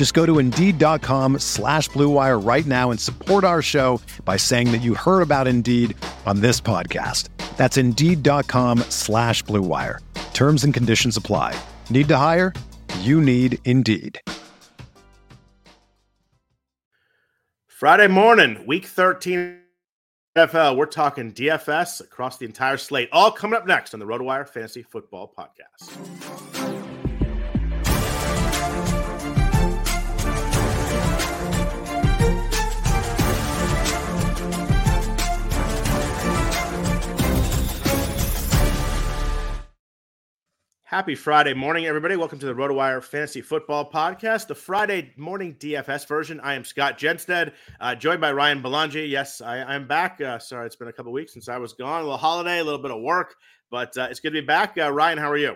Just go to Indeed.com slash BlueWire right now and support our show by saying that you heard about Indeed on this podcast. That's Indeed.com slash BlueWire. Terms and conditions apply. Need to hire? You need Indeed. Friday morning, week 13 NFL. We're talking DFS across the entire slate. All coming up next on the RotoWire Fantasy Football Podcast. Happy Friday morning, everybody. Welcome to the RotoWire Fantasy Football Podcast, the Friday morning DFS version. I am Scott Jenstad, uh, joined by Ryan Belongia. Yes, I, am back. Uh, sorry, it's been a couple weeks since I was gone. A little holiday, a little bit of work, but uh, it's good to be back. Uh, Ryan, how are you?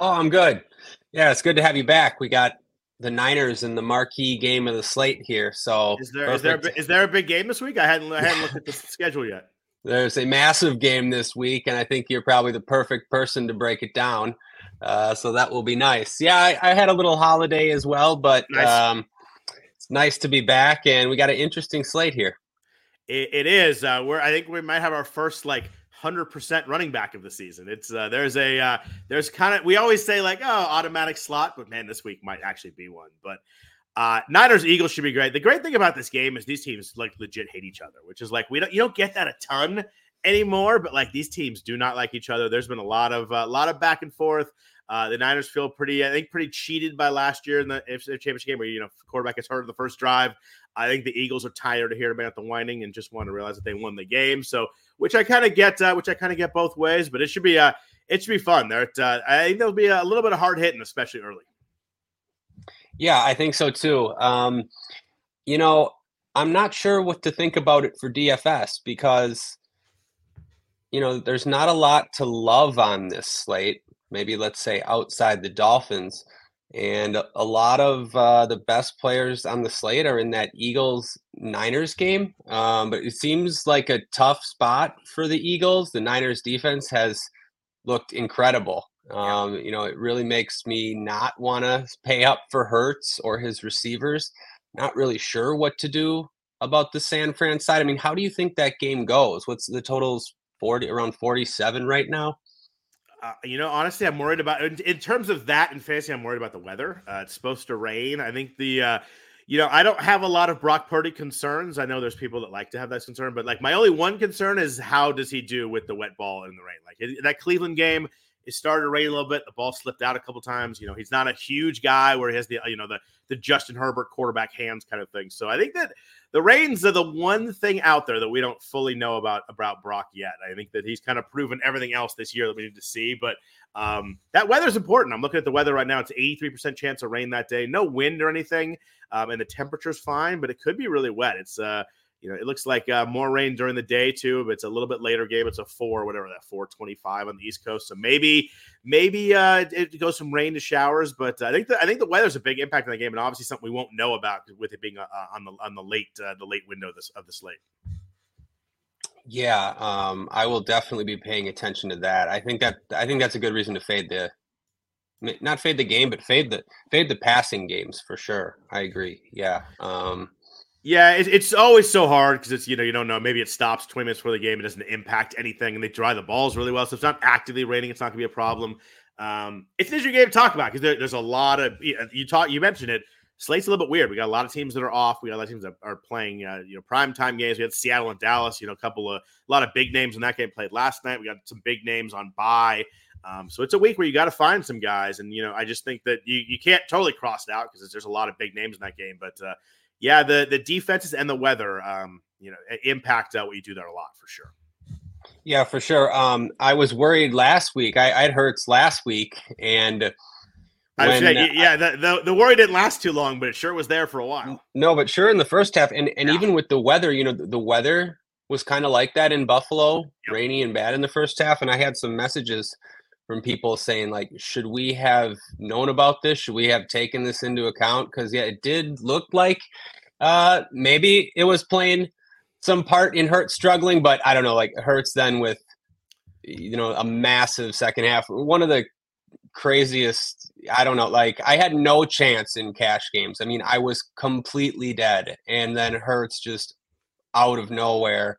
Oh, I'm good. Yeah, it's good to have you back. We got the Niners in the marquee game of the slate here. So is there is there, a, is there a big game this week? I hadn't I hadn't looked at the schedule yet. There's a massive game this week, and I think you're probably the perfect person to break it down. Uh, so that will be nice. Yeah, I, I, had a little holiday as well, but nice. um, it's nice to be back, and we got an interesting slate here. it, it is. Uh, we're I think we might have our first like hundred percent running back of the season. It's uh, there's a uh, there's kind of we always say like oh automatic slot, but man, this week might actually be one. But uh, Niners Eagles should be great. The great thing about this game is these teams like legit hate each other, which is like we don't you don't get that a ton anymore, but like these teams do not like each other. There's been a lot of a uh, lot of back and forth. Uh, the Niners feel pretty, I think, pretty cheated by last year in the championship game where you know quarterback gets hurt in the first drive. I think the Eagles are tired of hearing about the whining and just want to realize that they won the game. So, which I kind of get, uh, which I kind of get both ways, but it should be uh, it should be fun. There, uh, I think there'll be a little bit of hard hitting, especially early. Yeah, I think so too. Um, you know, I'm not sure what to think about it for DFS because, you know, there's not a lot to love on this slate. Maybe let's say outside the Dolphins. And a lot of uh, the best players on the slate are in that Eagles Niners game. Um, but it seems like a tough spot for the Eagles. The Niners defense has looked incredible. Um, you know, it really makes me not want to pay up for Hurts or his receivers. Not really sure what to do about the San Fran side. I mean, how do you think that game goes? What's the totals? Forty around forty-seven right now. Uh, you know, honestly, I'm worried about in, in, terms of that in fantasy. I'm worried about the weather. Uh, it's supposed to rain. I think the, uh, you know, I don't have a lot of Brock Purdy concerns. I know there's people that like to have that concern, but like my only one concern is how does he do with the wet ball in the rain? Like that Cleveland game, it started to rain a little bit. The ball slipped out a couple times. You know, he's not a huge guy where he has the you know the the Justin Herbert quarterback hands kind of thing. So I think that the rains are the one thing out there that we don't fully know about about Brock yet. I think that he's kind of proven everything else this year that we need to see. But um, that weather's important. I'm looking at the weather right now. It's 83% chance of rain that day. No wind or anything, um, and the temperature's fine, but it could be really wet. It's uh you know, it looks like uh, more rain during the day too, but it's a little bit later game. It's a four, whatever that four twenty five on the East Coast. So maybe, maybe uh, it goes from rain to showers. But uh, I think the, I think the weather's a big impact on the game, and obviously something we won't know about with it being uh, uh, on the on the late uh, the late window of, this, of the slate. Yeah, um, I will definitely be paying attention to that. I think that I think that's a good reason to fade the not fade the game, but fade the fade the passing games for sure. I agree. Yeah. Um, yeah, it, it's always so hard because it's you know you don't know. Maybe it stops twenty minutes before the game. It doesn't impact anything, and they dry the balls really well. So it's not actively raining. It's not to be a problem. Um, it's an interesting game to talk about because there, there's a lot of you talk. You mentioned it. slate's a little bit weird. We got a lot of teams that are off. We got a lot of teams that are playing, uh, you know, prime time games. We had Seattle and Dallas. You know, a couple of a lot of big names in that game played last night. We got some big names on bye. Um, so it's a week where you got to find some guys, and you know, I just think that you you can't totally cross it out because there's a lot of big names in that game. But uh, yeah, the the defenses and the weather, um, you know, impact uh, what you do there a lot for sure. Yeah, for sure. Um, I was worried last week. I, I'd Hurts last week, and when, say, yeah, the, the, the worry didn't last too long, but it sure was there for a while. No, but sure in the first half, and and yeah. even with the weather, you know, the, the weather was kind of like that in Buffalo, yep. rainy and bad in the first half, and I had some messages from people saying like, should we have known about this? Should we have taken this into account? Because yeah, it did look like uh, maybe it was playing some part in Hurts struggling, but I don't know. Like Hurts then with you know a massive second half. One of the craziest. I don't know. Like I had no chance in cash games. I mean, I was completely dead, and then Hurts just out of nowhere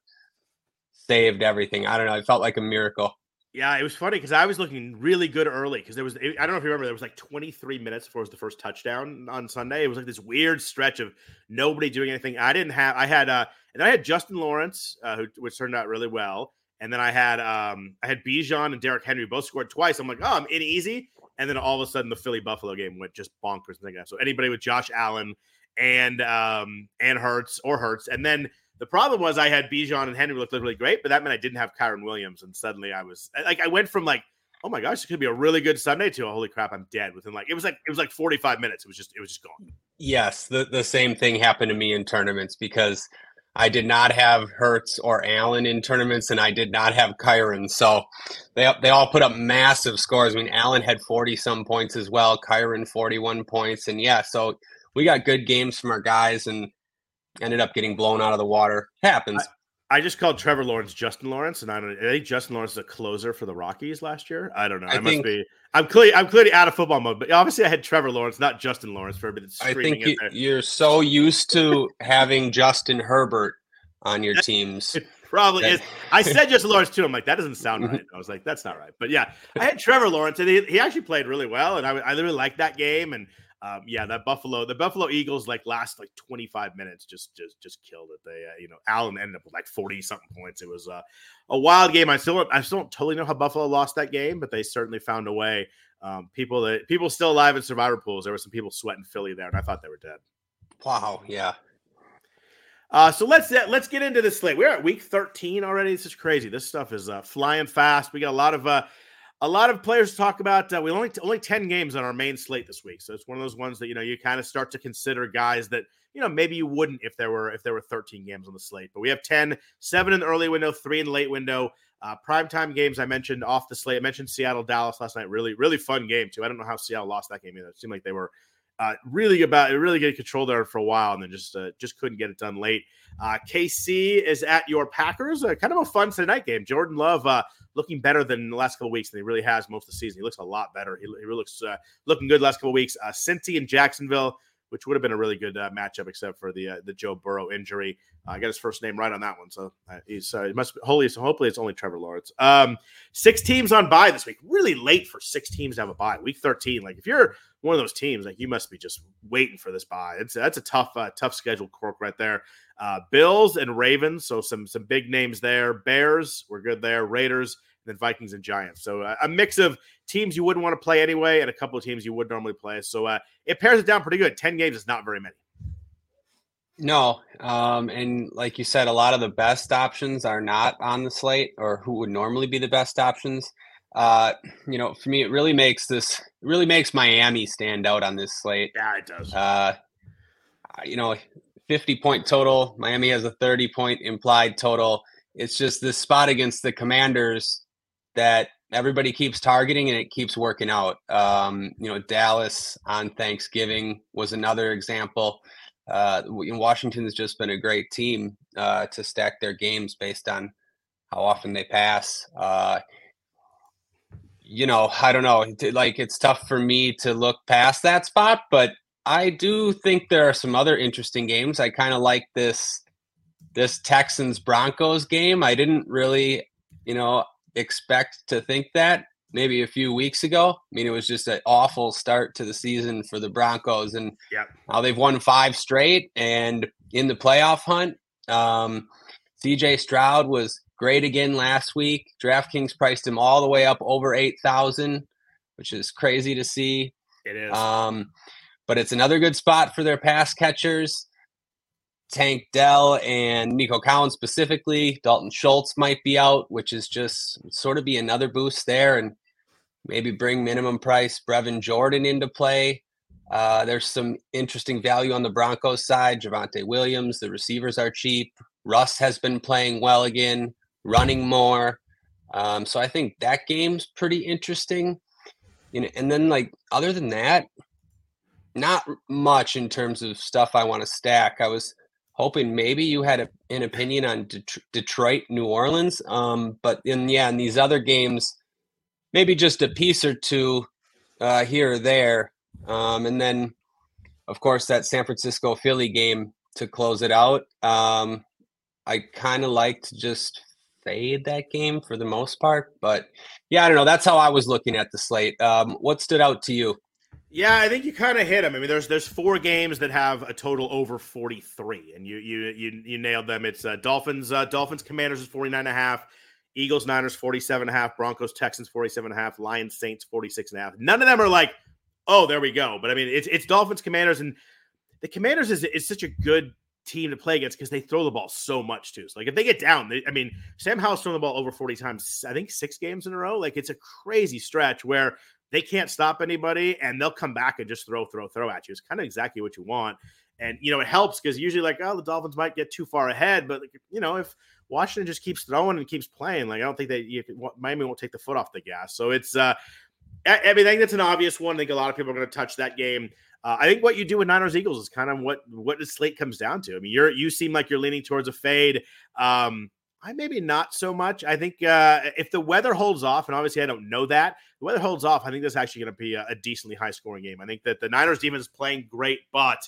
saved everything. I don't know. It felt like a miracle. Yeah, it was funny because I was looking really good early because there was I don't know if you remember there was like 23 minutes before it was the first touchdown on Sunday. It was like this weird stretch of nobody doing anything. I didn't have I had uh and I had Justin Lawrence uh, who which turned out really well, and then I had um I had Bijan and Derrick Henry both scored twice. I'm like oh I'm in easy, and then all of a sudden the Philly Buffalo game went just bonkers. And everything. So anybody with Josh Allen and um and Hurts or Hurts, and then the problem was I had Bijan and Henry looked really great, but that meant I didn't have Kyren Williams, and suddenly I was like, I went from like, oh my gosh, it could be a really good Sunday to holy crap, I'm dead within like it was like it was like 45 minutes. It was just it was just gone. Yes, the the same thing happened to me in tournaments because I did not have Hurts or Allen in tournaments, and I did not have Kyren. So they they all put up massive scores. I mean, Allen had 40 some points as well, Kyren 41 points, and yeah, so we got good games from our guys and ended up getting blown out of the water. Happens. I, I just called Trevor Lawrence Justin Lawrence, and I don't. I think Justin Lawrence is a closer for the Rockies last year. I don't know. I, I must be. I'm clearly. I'm clearly out of football mode. But obviously, I had Trevor Lawrence, not Justin Lawrence, for a bit. I think you, you're so used to having Justin Herbert on your teams. Probably that, is. I said Justin Lawrence too. I'm like, that doesn't sound mm-hmm. right. I was like, that's not right. But yeah, I had Trevor Lawrence, and he, he actually played really well, and I, I really liked that game. And um, yeah, that Buffalo, the Buffalo Eagles, like last like 25 minutes, just just just killed it. They, uh, you know, Allen ended up with like 40 something points. It was uh, a wild game. I still I still don't totally know how Buffalo lost that game, but they certainly found a way. Um, people that people still alive in survivor pools. There were some people sweating Philly there, and I thought they were dead. Wow, yeah. Uh, so let's uh, let's get into this slate. We're at week 13 already. This is crazy. This stuff is uh, flying fast. We got a lot of uh, a lot of players talk about. Uh, we only only ten games on our main slate this week, so it's one of those ones that you know you kind of start to consider guys that you know maybe you wouldn't if there were if there were 13 games on the slate. But we have 10, seven in the early window, three in the late window. Uh, primetime games I mentioned off the slate. I mentioned Seattle Dallas last night. Really really fun game too. I don't know how Seattle lost that game either. It seemed like they were uh, really about really getting control there for a while, and then just uh, just couldn't get it done late. Uh, KC is at your Packers, uh, kind of a fun Sunday night game. Jordan Love uh, looking better than the last couple weeks than he really has most of the season. He looks a lot better. He, he really looks uh, looking good last couple weeks. Uh, Cincy and Jacksonville which would have been a really good uh, matchup, except for the uh, the Joe Burrow injury. Uh, I got his first name right on that one, so uh, he's it must be, hopefully, hopefully it's only Trevor Lawrence. Um, six teams on bye this week. Really late for six teams to have a bye. Week thirteen. Like if you're one of those teams, like you must be just waiting for this bye. It's that's a tough tough schedule cork right there. Bills and Ravens, so some some big names there. Bears, we're good there. Raiders then Vikings and Giants. So uh, a mix of teams you wouldn't want to play anyway, and a couple of teams you would normally play. So uh, it pairs it down pretty good. Ten games is not very many. No, um, and like you said, a lot of the best options are not on the slate, or who would normally be the best options. Uh, you know, for me, it really makes this really makes Miami stand out on this slate. Yeah, it does. Uh, you know, fifty point total. Miami has a thirty point implied total. It's just this spot against the Commanders that everybody keeps targeting and it keeps working out. Um, you know, Dallas on Thanksgiving was another example. Uh, Washington has just been a great team uh, to stack their games based on how often they pass. Uh, you know, I don't know. Like, it's tough for me to look past that spot, but I do think there are some other interesting games. I kind of like this this Texans Broncos game. I didn't really, you know, expect to think that maybe a few weeks ago. I mean, it was just an awful start to the season for the Broncos, and yep. now they've won five straight and in the playoff hunt. Um, CJ Stroud was great again last week. DraftKings priced him all the way up over eight thousand, which is crazy to see. It is. Um, but it's another good spot for their pass catchers. Tank Dell and Nico Collins specifically. Dalton Schultz might be out, which is just sort of be another boost there, and maybe bring minimum price Brevin Jordan into play. Uh, there's some interesting value on the Broncos side. Javonte Williams, the receivers are cheap. Russ has been playing well again, running more. Um, so I think that game's pretty interesting. You know, and then like other than that, not much in terms of stuff I want to stack. I was hoping maybe you had a, an opinion on Det- Detroit, New Orleans. Um, but in yeah, in these other games, maybe just a piece or two uh, here or there, um, and then of course that San Francisco Philly game to close it out. Um, I kind of like to just fade that game for the most part, but yeah, I don't know. That's how I was looking at the slate. Um, what stood out to you? Yeah, I think you kind of hit them. I mean, there's there's four games that have a total over 43, and you you you, you nailed them. It's uh, Dolphins uh, Dolphins Commanders is 49 and a half, Eagles Niners 47 and a half, Broncos Texans 47 and a half, Lions Saints 46 and a half. None of them are like, oh, there we go. But I mean, it's it's Dolphins Commanders, and the Commanders is is such a good team to play against because they throw the ball so much too. So like if they get down, they, I mean, Sam Howell's thrown the ball over 40 times, I think six games in a row. Like it's a crazy stretch where they can't stop anybody and they'll come back and just throw, throw, throw at you. It's kind of exactly what you want. And, you know, it helps because usually, like, oh, the Dolphins might get too far ahead. But, you know, if Washington just keeps throwing and keeps playing, like, I don't think that you Miami won't take the foot off the gas. So it's, uh, I, I mean, I think that's an obvious one. I think a lot of people are going to touch that game. Uh, I think what you do with Niners Eagles is kind of what what the slate comes down to. I mean, you're you seem like you're leaning towards a fade. Um, I maybe not so much. I think uh, if the weather holds off, and obviously I don't know that, the weather holds off. I think this is actually going to be a, a, decently high scoring game. I think that the Niners defense is playing great, but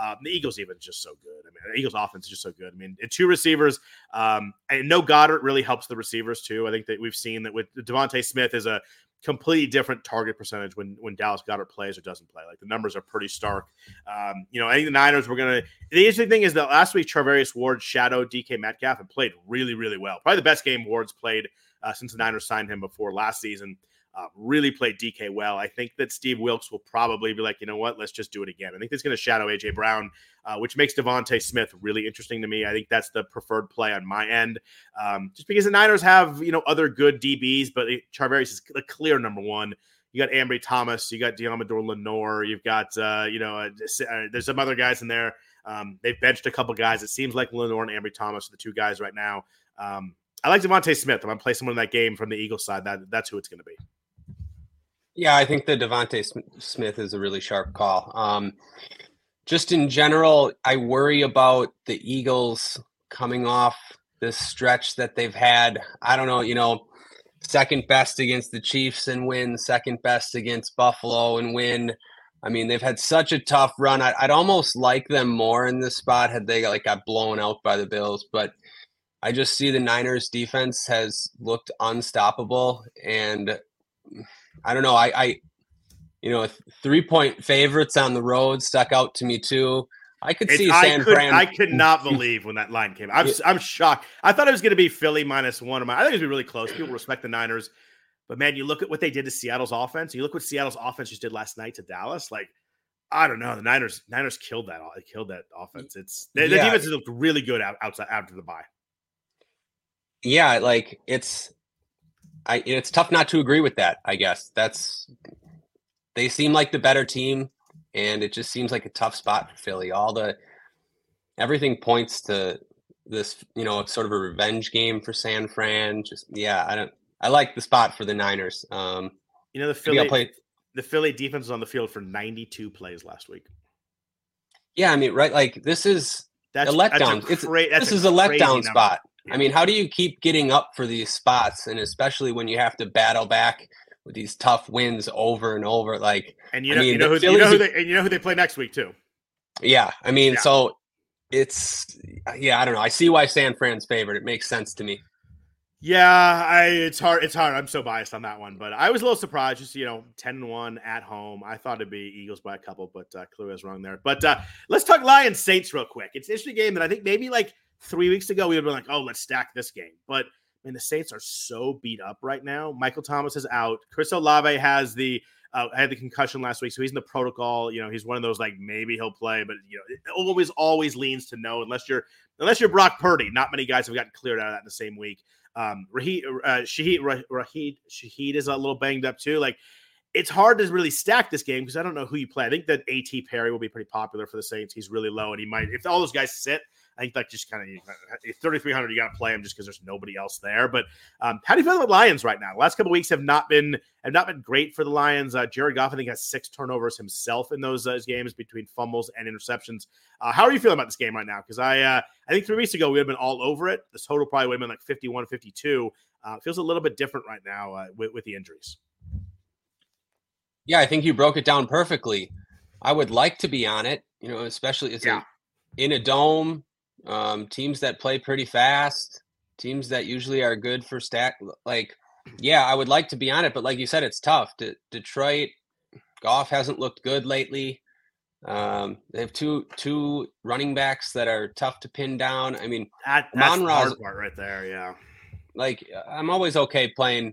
uh, the Eagles even is just so good. I mean, the Eagles offense is just so good. I mean, two receivers, um, and no Goedert really helps the receivers too. I think that we've seen that with DeVonta Smith is a completely different target percentage when when Dallas Goedert plays or doesn't play. Like the numbers are pretty stark. Um, you know, I think the Niners were gonna. The interesting thing is that last week Charvarius Ward shadowed DK Metcalf and played really, really well. Probably the best game Ward's played uh, since the Niners signed him before last season uh, really played DK well. I think that Steve Wilks will probably be like, you know what, let's just do it again. I think that's going to shadow AJ Brown, uh, which makes DeVonta Smith really interesting to me. I think that's the preferred play on my end, um, just because the Niners have you know other good DBs, but Charvarius is the clear number one. You got Ambry Thomas, you got Deommodore Lenoir, you've got uh, you know uh, uh, there's some other guys in there. Um, they've benched a couple guys. It seems like Lenoir and Ambry Thomas are the two guys right now. Um, I like DeVonta Smith. I'm gonna play someone in that game from the Eagles side. That that's who it's gonna be. Yeah, I think the DeVonta Smith is a really sharp call. Um, just in general, I worry about the Eagles coming off this stretch that they've had. I don't know, you know, second best against the Chiefs and win, second best against Buffalo and win. I mean, they've had such a tough run. I, would almost like them more in this spot had they like got blown out by the Bills, but I just see the Niners defense has looked unstoppable and I don't know. I, I you know, three point favorites on the road stuck out to me too. I could see San I could, Fran. I could not believe when that line came. I'm, I'm shocked. I thought it was going to be Philly minus one. I think it was be really close. People respect the Niners, but man, you look at what they did to Seattle's offense. You look what Seattle's offense just did last night to Dallas. Like, I don't know. The Niners, Niners killed that. It Killed that offense. It's the, yeah. defense looked really good out, outside after the bye. Yeah, like it's I it's tough not to agree with that. I guess that's they seem like the better team, and it just seems like a tough spot for Philly. All the everything points to this, you know, sort of a revenge game for San Fran. Just yeah, I don't. I like the spot for the Niners. Um, you know, the Philly play, the Philly defense was on the field for 92 plays last week. Yeah, I mean, right? Like this is that's a letdown. That's a cra- it's this is a letdown number. spot. I mean, how do you keep getting up for these spots, and especially when you have to battle back with these tough wins over and over? Like, and you know, I mean, you know, who, you know who they, and you know who they play next week too. Yeah, I mean, yeah. so it's yeah, I don't know. I see why San Fran's favored. It makes sense to me. Yeah, I it's hard. It's hard. I'm so biased on that one, but I was a little surprised. Just you know, ten and one at home. I thought it'd be Eagles by a couple, but uh, clearly I was wrong there. But uh, let's talk Lions Saints real quick. It's an interesting game that I think maybe like three weeks ago we would have been like, oh, let's stack this game. But I mean, the Saints are so beat up right now. Michael Thomas is out. Chris Olave has the uh, had the concussion last week, so he's in the protocol. You know, he's one of those like maybe he'll play, but you know, always always leans to no unless you're unless you're Brock Purdy. Not many guys have gotten cleared out of that in the same week. Um, Rahid, uh, Shaheed, Rahid, Shaheed is a little banged up too. Like it's hard to really stack this game because I don't know who you play. I think that A.T. Perry will be pretty popular for the Saints. He's really low, and he might if all those guys sit. I think like just kind of 3,300, you got to play him just because there's nobody else there. But um, how do you feel about Lions right now? The last couple weeks have not been have not been great for the Lions. Uh, Jared Goff, I think, has six turnovers himself in those, those games between fumbles and interceptions. Uh, how are you feeling about this game right now? Because I uh, I think three weeks ago we would have been all over it. The total probably would have been like 51, 52. Uh, feels a little bit different right now uh, with, with the injuries. Yeah, I think you broke it down perfectly. I would like to be on it, you know, especially it's yeah. a, in a dome um, teams that play pretty fast, teams that usually are good for stack. Like, yeah, I would like to be on it, but like you said, it's tough. De- Detroit, Goff hasn't looked good lately. Um, they have two two running backs that are tough to pin down. I mean, that, that's the hard part right there. Yeah, like I'm always okay playing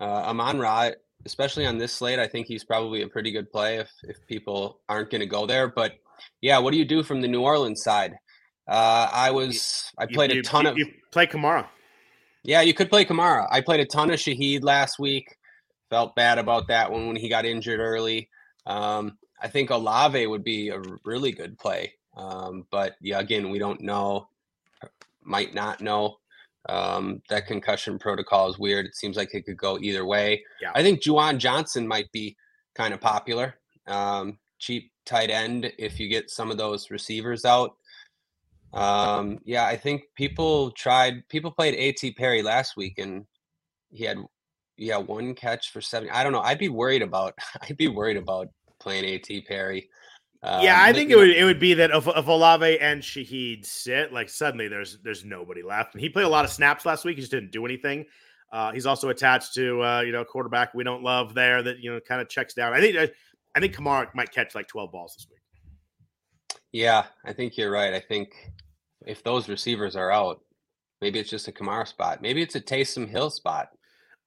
uh, Amon Ra, especially on this slate. I think he's probably a pretty good play if if people aren't going to go there. But yeah, what do you do from the New Orleans side? Uh, I was I played you, a ton you, of you play Kamara. Yeah, you could play Kamara. I played a ton of Shaheed last week. Felt bad about that one when he got injured early. Um, I think Olave would be a really good play. Um, but yeah, again, we don't know, might not know. Um, that concussion protocol is weird. It seems like it could go either way. Yeah. I think Juwan Johnson might be kind of popular. Um, cheap tight end if you get some of those receivers out. Um, yeah, I think people tried. People played A.T. Perry last week, and he had yeah one catch for seven. I don't know. I'd be worried about. I'd be worried about playing A.T. Perry. Um, yeah, I think it would it would be that if, if Olave and Shaheed sit, like suddenly there's there's nobody left. And he played a lot of snaps last week. He just didn't do anything. Uh, he's also attached to uh, you know quarterback we don't love there that you know kind of checks down. I think I think Kamara might catch like 12 balls this week. Yeah, I think you're right. I think if those receivers are out, maybe it's just a Kamara spot. Maybe it's a Taysom Hill spot.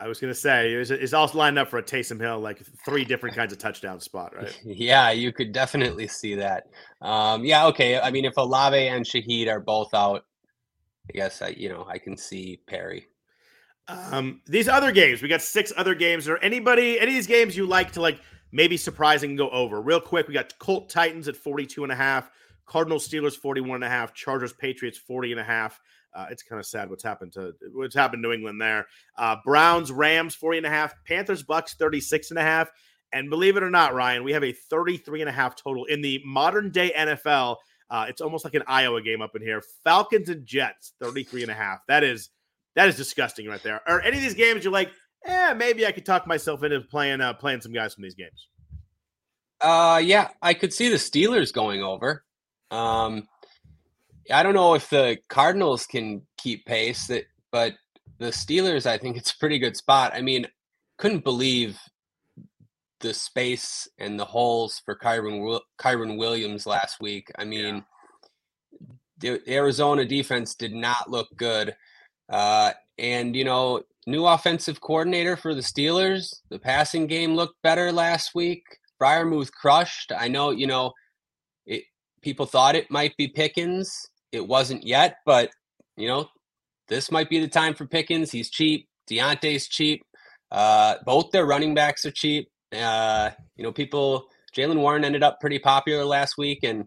I was going to say it's also lined up for a Taysom Hill, like three different kinds of touchdown spot, right? yeah, you could definitely see that. Um, yeah, okay. I mean, if Olave and Shaheed are both out, I guess I, you know, I can see Perry. Um, these other games, we got six other games. Or anybody, any of these games you like to like maybe surprising go over real quick? We got Colt Titans at 42 and a half. Cardinals Steelers 41 and a half, Chargers Patriots 40 and a half. Uh, it's kind of sad what's happened to what's happened to England there. Uh, Browns Rams 40 and a half, Panthers Bucks 36 and a half. And believe it or not, Ryan, we have a 33 and a half total in the modern day NFL. Uh, it's almost like an Iowa game up in here. Falcons and Jets 33 and a half. That is that is disgusting right there. Are any of these games you're like, eh, maybe I could talk myself into playing uh, playing some guys from these games? Uh yeah, I could see the Steelers going over. Um, I don't know if the Cardinals can keep pace, that, but the Steelers, I think it's a pretty good spot. I mean, couldn't believe the space and the holes for Kyren Kyren Williams last week. I mean, yeah. the Arizona defense did not look good, uh, and you know, new offensive coordinator for the Steelers. The passing game looked better last week. Freiermuth crushed. I know, you know, people thought it might be Pickens. It wasn't yet, but you know, this might be the time for Pickens. He's cheap. Diontae's cheap. Uh, both their running backs are cheap. Uh, you know, people. Jaylen Warren ended up pretty popular last week, and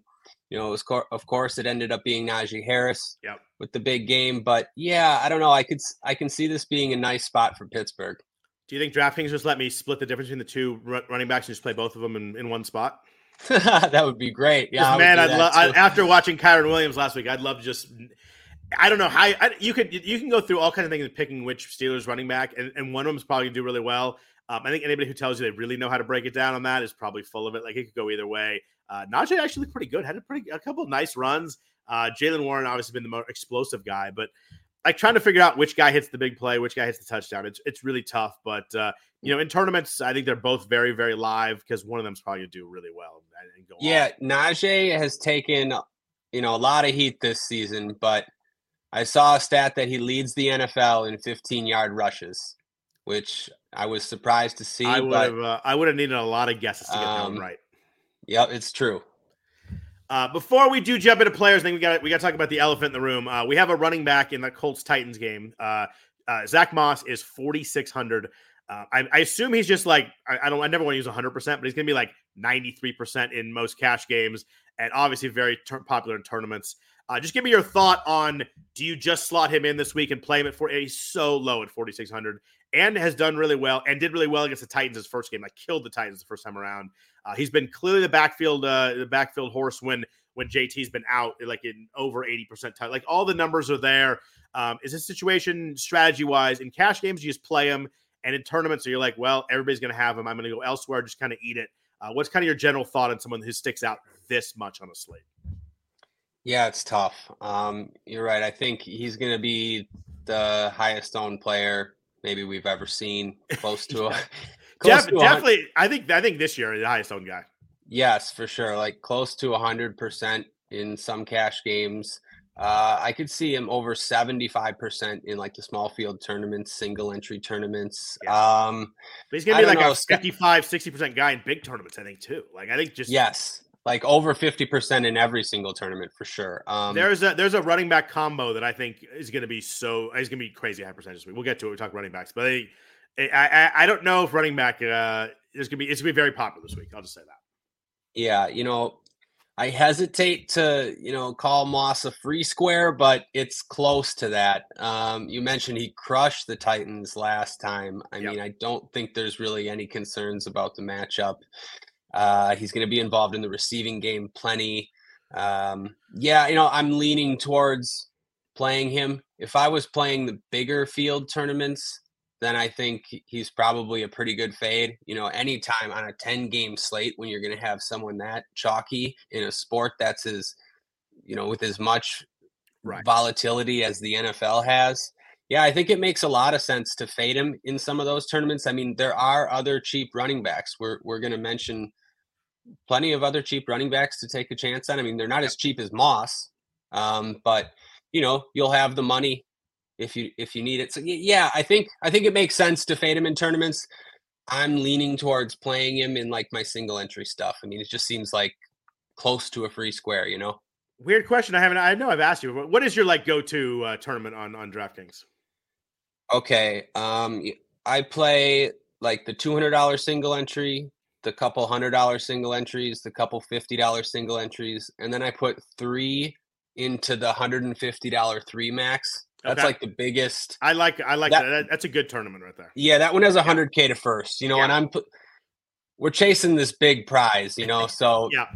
you know, was co- of course it ended up being Najee Harris yep. with the big game. But yeah, I don't know. I could I can see this being a nice spot for Pittsburgh. Do you think DraftKings just let me split the difference between the two running backs and just play both of them in, in one spot? that would be great. Yeah, man, I'd love after watching Kyren Williams last week. I'd love to just. I don't know how I, you could you can go through all kinds of things picking which Steelers running back, and, and one of them is probably gonna do really well. Um, I think anybody who tells you they really know how to break it down on that is probably full of it. Like it could go either way. Uh, Najee actually looked pretty good. Had a pretty a couple nice runs. Uh, Jaylen Warren obviously been the more explosive guy, but like trying to figure out which guy hits the big play, which guy hits the touchdown. It's it's really tough, but uh, you know, in tournaments, I think they're both very very live because one of them's probably gonna do really well and, go. Yeah, on. Najee has taken you know a lot of heat this season, but I saw a stat that he leads the NFL in 15 yard rushes, which I was surprised to see. I would have uh, I would have needed a lot of guesses to get um, that right. Yep, it's true. Uh, before we do jump into players, I think we got we got to talk about the elephant in the room. Uh, we have a running back in the Colts Titans game. Uh, uh Zack Moss is forty six hundred. Uh, I, I, assume he's just like I, I, don't. I never want to use hundred percent, but he's going to be like ninety three percent in most cash games, and obviously very ter- popular in tournaments. Uh, just give me your thought on: Do you just slot him in this week and play him at four? He's so low at forty six hundred, and has done really well, and did really well against the Titans his first game. I killed the Titans the first time around. Uh, he's been clearly the backfield, uh, the backfield horse when when JT's been out, like in over 80% time. Like all the numbers are there. Um, is this situation strategy wise in cash games? You just play them, and in tournaments, you're like, well, everybody's going to have them. I'm going to go elsewhere, just kind of eat it. Uh, what's kind of your general thought on someone who sticks out this much on a slate? Yeah, it's tough. Um, you're right. I think he's going to be the highest owned player maybe we've ever seen, close to a. Def, definitely, I think I think this year the highest owned guy. Yes, for sure. Like close to 100% in some cash games. Uh, I could see him over 75% in like the small field tournaments, single entry tournaments. Um, but he's going to be like know, a 55, 60% guy in big tournaments, I think, too. Like, I think just. Yes. Like over 50% in every single tournament for sure. Um, there's a there's a running back combo that I think is going to be so is going to be crazy high percentage. This week. We'll get to it. We talk running backs, but I, I, I don't know if running back uh, is going to be it's going to be very popular this week. I'll just say that. Yeah, you know, I hesitate to, you know, call Moss a free square, but it's close to that. Um, you mentioned he crushed the Titans last time. I yep. mean, I don't think there's really any concerns about the matchup. Uh, he's going to be involved in the receiving game plenty. Um, yeah, you know, I'm leaning towards playing him. If I was playing the bigger field tournaments, then I think he's probably a pretty good fade. You know, anytime on a 10 game slate when you're going to have someone that chalky in a sport that's as, you know, with as much right. volatility as the NFL has. Yeah, I think it makes a lot of sense to fade him in some of those tournaments. I mean, there are other cheap running backs. We're we're going to mention plenty of other cheap running backs to take a chance on. I mean, they're not as cheap as Moss, um, but you know, you'll have the money if you if you need it. So yeah, I think I think it makes sense to fade him in tournaments. I'm leaning towards playing him in like my single entry stuff. I mean, it just seems like close to a free square, you know. Weird question. I haven't. I know I've asked you. What is your like go to uh, tournament on on DraftKings? Okay, um, I play like the two hundred dollar single entry, the couple hundred dollar single entries, the couple fifty dollar single entries, and then I put three into the hundred and fifty dollar three max. That's okay. like the biggest. I like. I like that, that, That's a good tournament right there. Yeah, that one has a hundred k to first. You know, yeah. and I'm. We're chasing this big prize, you know. So yeah,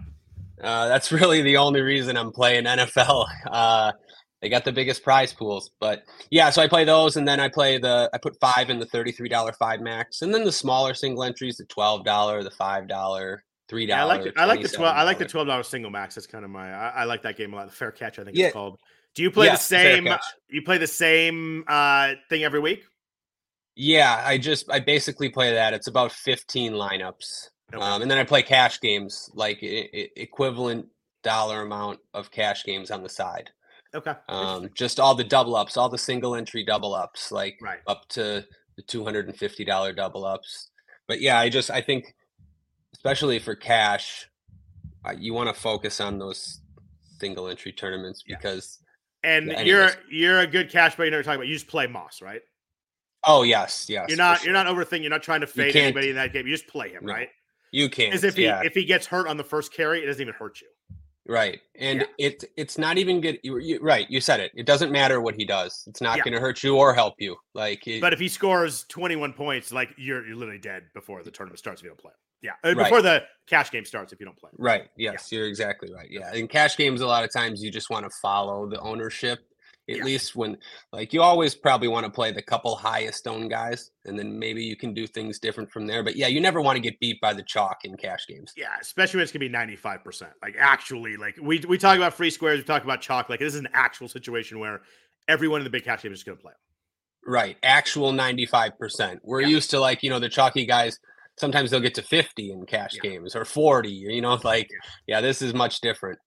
uh, that's really the only reason I'm playing NFL. Uh, they got the biggest prize pools, but yeah. So I play those, and then I play the. I put five in the thirty-three dollar five max, and then the smaller single entries, the twelve dollar, the five dollar, three dollar. Yeah, I like. The, I like the twelve. I like the twelve dollar single max. That's kind of my. I, I, like that game a lot. The fair catch, I think yeah. it's called. Do you play yes, the same? You play the same uh, thing every week? Yeah, I just I basically play that. It's about fifteen lineups, okay. um, and then I play cash games, like I- I- equivalent dollar amount of cash games on the side. Okay. Um, just all the double ups, all the single entry double ups, like right. up to the two hundred and fifty dollar double ups. But yeah, I just I think, especially for cash, uh, you want to focus on those single entry tournaments yeah. because and yeah, you're you're a good cash player. You never talk about. You just play Moss, right? Oh yes, yes. You're not sure. you're not overthinking. You're not trying to fade anybody in that game. You just play him, no, right? You can't. Because if he yeah. if he gets hurt on the first carry, it doesn't even hurt you. Right, and yeah. it it's not even good. You, you, right, you said it. It doesn't matter what he does. It's not yeah. going to hurt you or help you. Like, it, but if he scores 21 points, like you're you're literally dead before the tournament starts if you don't play. Yeah, right. before the cash game starts if you don't play. Right. Yes, yeah. you're exactly right. Yeah, in cash games, a lot of times you just want to follow the ownership at yeah. least when like you always probably want to play the couple highest owned guys and then maybe you can do things different from there but yeah you never want to get beat by the chalk in cash games yeah especially when it's gonna be 95% like actually like we we talk about free squares we talk about chalk like this is an actual situation where everyone in the big cash game is going to play. Right, actual ninety five percent. We're yeah. used to like you know the chalky guys. Sometimes they'll get to fifty in cash yeah. games or forty. You know, like yeah, this is much different.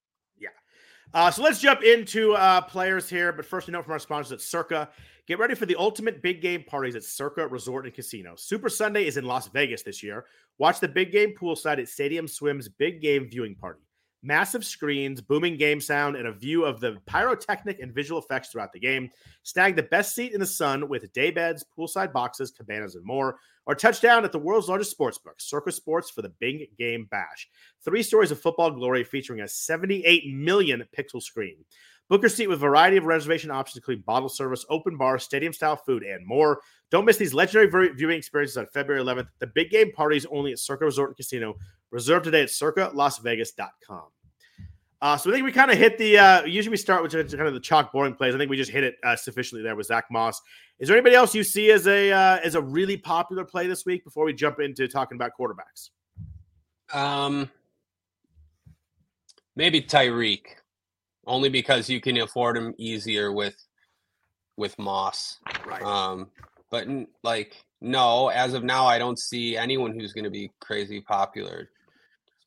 Uh, so let's jump into uh, players here. But first, a note from our sponsors at Circa. Get ready for the ultimate big game parties at Circa Resort and Casino. Super Sunday is in Las Vegas this year. Watch the big game poolside at Stadium Swim's big game viewing party. Massive screens, booming game sound, and a view of the pyrotechnic and visual effects throughout the game. Snag the best seat in the sun with day beds, poolside boxes, cabanas, and more. Or touchdown at the world's largest sports book, Circa Sports, for the big game bash. Three stories of football glory featuring a 78 million pixel screen. Book your seat with a variety of reservation options, including bottle service, open bar, stadium style food, and more. Don't miss these legendary viewing experiences on February 11th. The big game party is only at Circa Resort and Casino. Reserve today at circalasvegas.com. Uh, so I think we kind of hit the. Uh, usually we start with kind of the chalk boring plays. I think we just hit it uh, sufficiently there with Zack Moss. Is there anybody else you see as a uh, as a really popular play this week before we jump into talking about quarterbacks? Um, maybe Tyreek only because you can afford them easier with with Moss. Right. Um, but like no, as of now, I don't see anyone who's going to be crazy popular,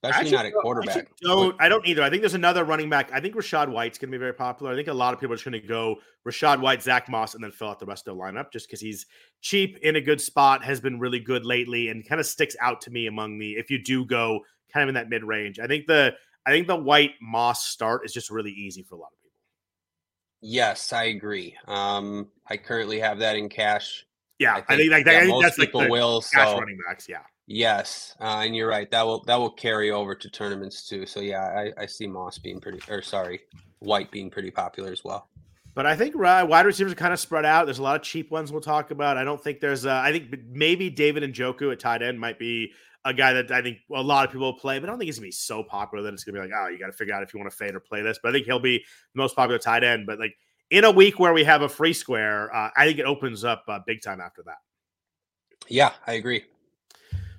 especially not at quarterback. don't I don't either. I think there's another running back. I think Rashad White's going to be very popular. I think a lot of people are just going to go Rashad White, Zack Moss, and then fill out the rest of the lineup just because he's cheap in a good spot, has been really good lately, and kind of sticks out to me among the. If you do go kind of in that mid range, I think the I think the White Moss start is just really easy for a lot of people. Yes, I agree. Um, I currently have that in cash. Yeah, I think, I think like that, I think that's people like will. Cash so, running backs, yeah. Yes, uh, and you're right. That will that will carry over to tournaments too. So yeah, I, I see Moss being pretty, or sorry, White being pretty popular as well. But I think wide receivers are kind of spread out. There's a lot of cheap ones we'll talk about. I don't think there's. A, I think maybe David Njoku at tight end might be a guy that I think a lot of people will play, but I don't think he's gonna be so popular that it's gonna be like, oh, you got to figure out if you want to fade or play this. But I think he'll be the most popular tight end. But like in a week where we have a free square, uh, I think it opens up uh, big time after that. Yeah, I agree.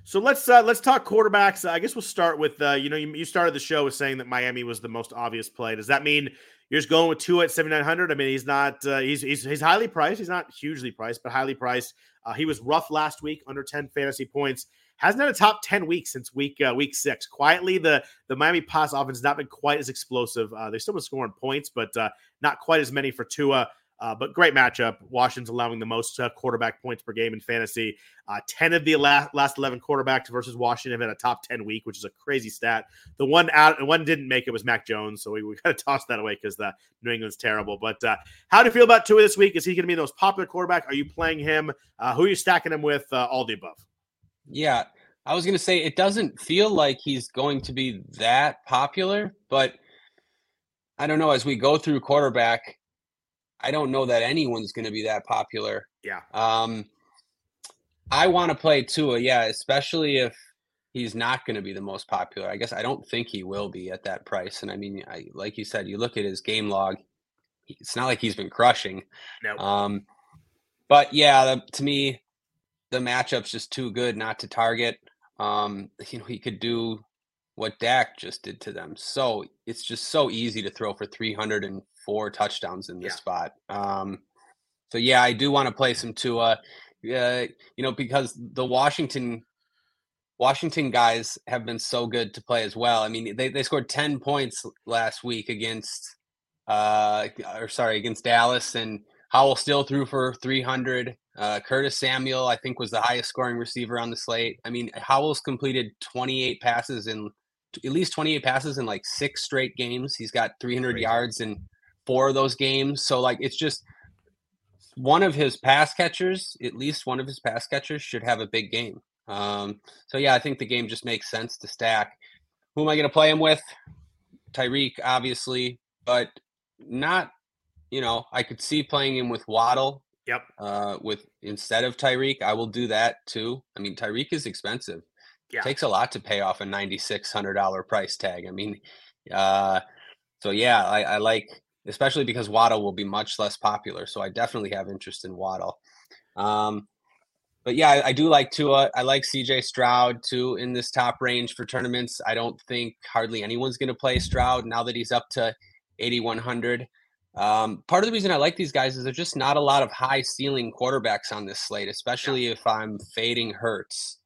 So let's uh, let's talk quarterbacks. I guess we'll start with uh, you know you, you started the show with saying that Miami was the most obvious play. Does that mean you're just going with Tua at seventy nine hundred? I mean he's not uh, he's, he's he's highly priced. He's not hugely priced, but highly priced. Uh, he was rough last week, under ten fantasy points hasn't had a top 10 week since week uh, week six. Quietly, the the Miami pass offense has not been quite as explosive. Uh, they still been scoring points, but uh, not quite as many for Tua. Uh, but great matchup. Washington's allowing the most uh, quarterback points per game in fantasy. Uh, 10 of the last, last 11 quarterbacks versus Washington have had a top 10 week, which is a crazy stat. The one out, the one didn't make it was Mac Jones. So we, we got to toss that away because the New England's terrible. But uh, how do you feel about Tua this week? Is he going to be the most popular quarterback? Are you playing him? Uh, who are you stacking him with? Uh, all the above. Yeah, I was going to say it doesn't feel like he's going to be that popular, but I don't know. As we go through quarterback, I don't know that anyone's going to be that popular. Yeah. Um, I want to play Tua, yeah, especially if he's not going to be the most popular. I guess I don't think he will be at that price. And I mean, I, like you said, you look at his game log; it's not like he's been crushing. No. Um, but yeah, the, to me, the matchup's just too good not to target. Um, you know, he could do what Dak just did to them. So it's just so easy to throw for 304 touchdowns in this yeah. spot. Um, so yeah, I do want to play some Tua. Uh, you know, because the Washington Washington guys have been so good to play as well. I mean, they, they scored 10 points last week against uh or sorry, against Dallas and Howell still threw for 300. Uh, Curtis Samuel, I think, was the highest scoring receiver on the slate. I mean, Howell's completed 28 passes in at least 28 passes in like six straight games. He's got 300 Crazy. yards in four of those games. So, like, it's just one of his pass catchers, at least one of his pass catchers, should have a big game. Um, so, yeah, I think the game just makes sense to stack. Who am I going to play him with? Tyreek, obviously, but not you know, I could see playing him with Waddle. Yep. Uh, with instead of Tyreek, I will do that too. I mean, Tyreek is expensive. Yeah. It takes a lot to pay off a ninety six hundred dollar price tag. I mean, uh, so yeah, I, I like especially because Waddle will be much less popular. So I definitely have interest in Waddle. Um, but yeah, I, I, do like Tua. I like CJ Stroud too in this top range for tournaments. I don't think hardly anyone's going to play Stroud now that he's up to 8,100. Um, part of the reason I like these guys is there's just not a lot of high ceiling quarterbacks on this slate, especially yeah. if I'm fading Hurts.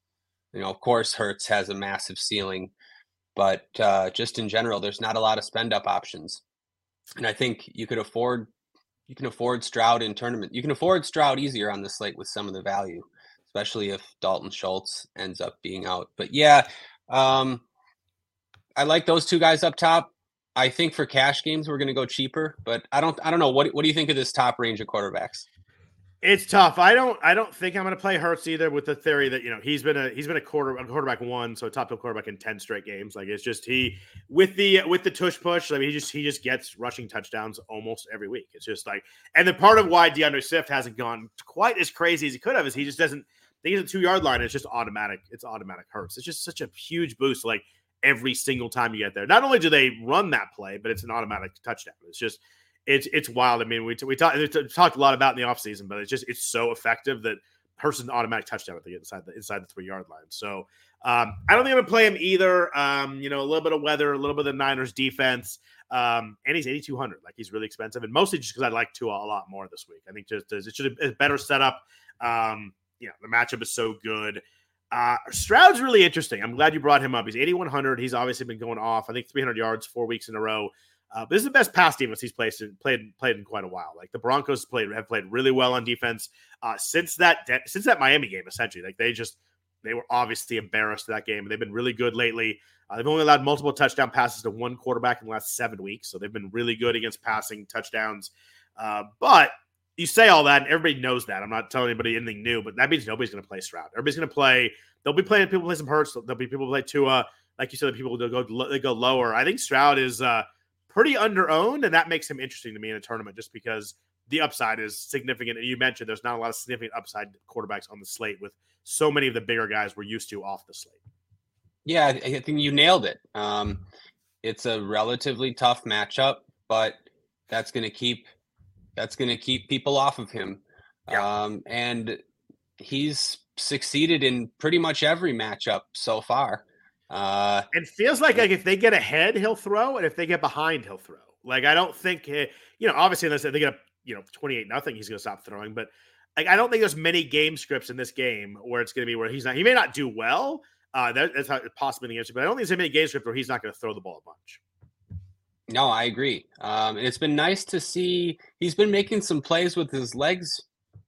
You know, of course, Hurts has a massive ceiling, but uh, just in general, there's not a lot of spend up options. And I think you could afford you can afford Stroud in tournament. You can afford Stroud easier on the slate with some of the value, especially if Dalton Schultz ends up being out. But yeah, um, I like those two guys up top. I think for cash games we're going to go cheaper, but I don't. I don't know. What What do you think of this top range of quarterbacks? It's tough. I don't. I don't think I'm going to play Hurts either. With the theory that you know he's been a he's been a quarter a quarterback one, so top top quarterback in ten straight games. Like it's just he with the with the tush push. I mean, he just he just gets rushing touchdowns almost every week. It's just like, and the part of why D'Andre Swift hasn't gone quite as crazy as he could have is he just doesn't. think he's a two yard line. It's just automatic. It's automatic Hurts. It's just such a huge boost. Like every single time you get there. Not only do they run that play, but it's an automatic touchdown. It's just it's it's wild. I mean, we we talked talked a lot about in the offseason, but it's just it's so effective that person's automatic touchdown if they get inside the inside the three yard line. So um, I don't think I'm gonna play him either. Um, you know, a little bit of weather, a little bit of the Niners defense. Um, and he's 8,200. Like he's really expensive, and mostly just because I like Tua a lot more this week. I think just it should a better setup. Um, you know, the matchup is so good. Uh, Stroud's really interesting. I'm glad you brought him up. He's 8,100. He's obviously been going off. I think 300 yards four weeks in a row. Uh, this is the best pass defense he's played in, played played in quite a while. Like the Broncos played have played really well on defense uh, since that de- since that Miami game. Essentially, like they just they were obviously embarrassed that game. They've been really good lately. Uh, they've only allowed multiple touchdown passes to one quarterback in the last seven weeks, so they've been really good against passing touchdowns. Uh, but you say all that, and everybody knows that. I'm not telling anybody anything new, but that means nobody's going to play Stroud. Everybody's going to play. They'll be playing people play some Hurts. There'll be people play Tua. Like you said, the people will go they go lower. I think Stroud is uh, pretty underowned, and that makes him interesting to me in a tournament just because the upside is significant. And you mentioned there's not a lot of significant upside quarterbacks on the slate with so many of the bigger guys we're used to off the slate. Yeah, I think you nailed it. Um, it's a relatively tough matchup, but that's going to keep that's going to keep people off of him. Yeah. Um, and he's succeeded in pretty much every matchup so far. Uh, it feels like, like if they get ahead, he'll throw, and if they get behind, he'll throw. Like I don't think you know. Obviously, unless they get a you know twenty eight nothing, he's going to stop throwing. But like I don't think there's many game scripts in this game where it's going to be where he's not. He may not do well. Uh, that, that's how, possibly the answer. But I don't think there's many game scripts where he's not going to throw the ball a bunch. No, I agree. Um, and it's been nice to see he's been making some plays with his legs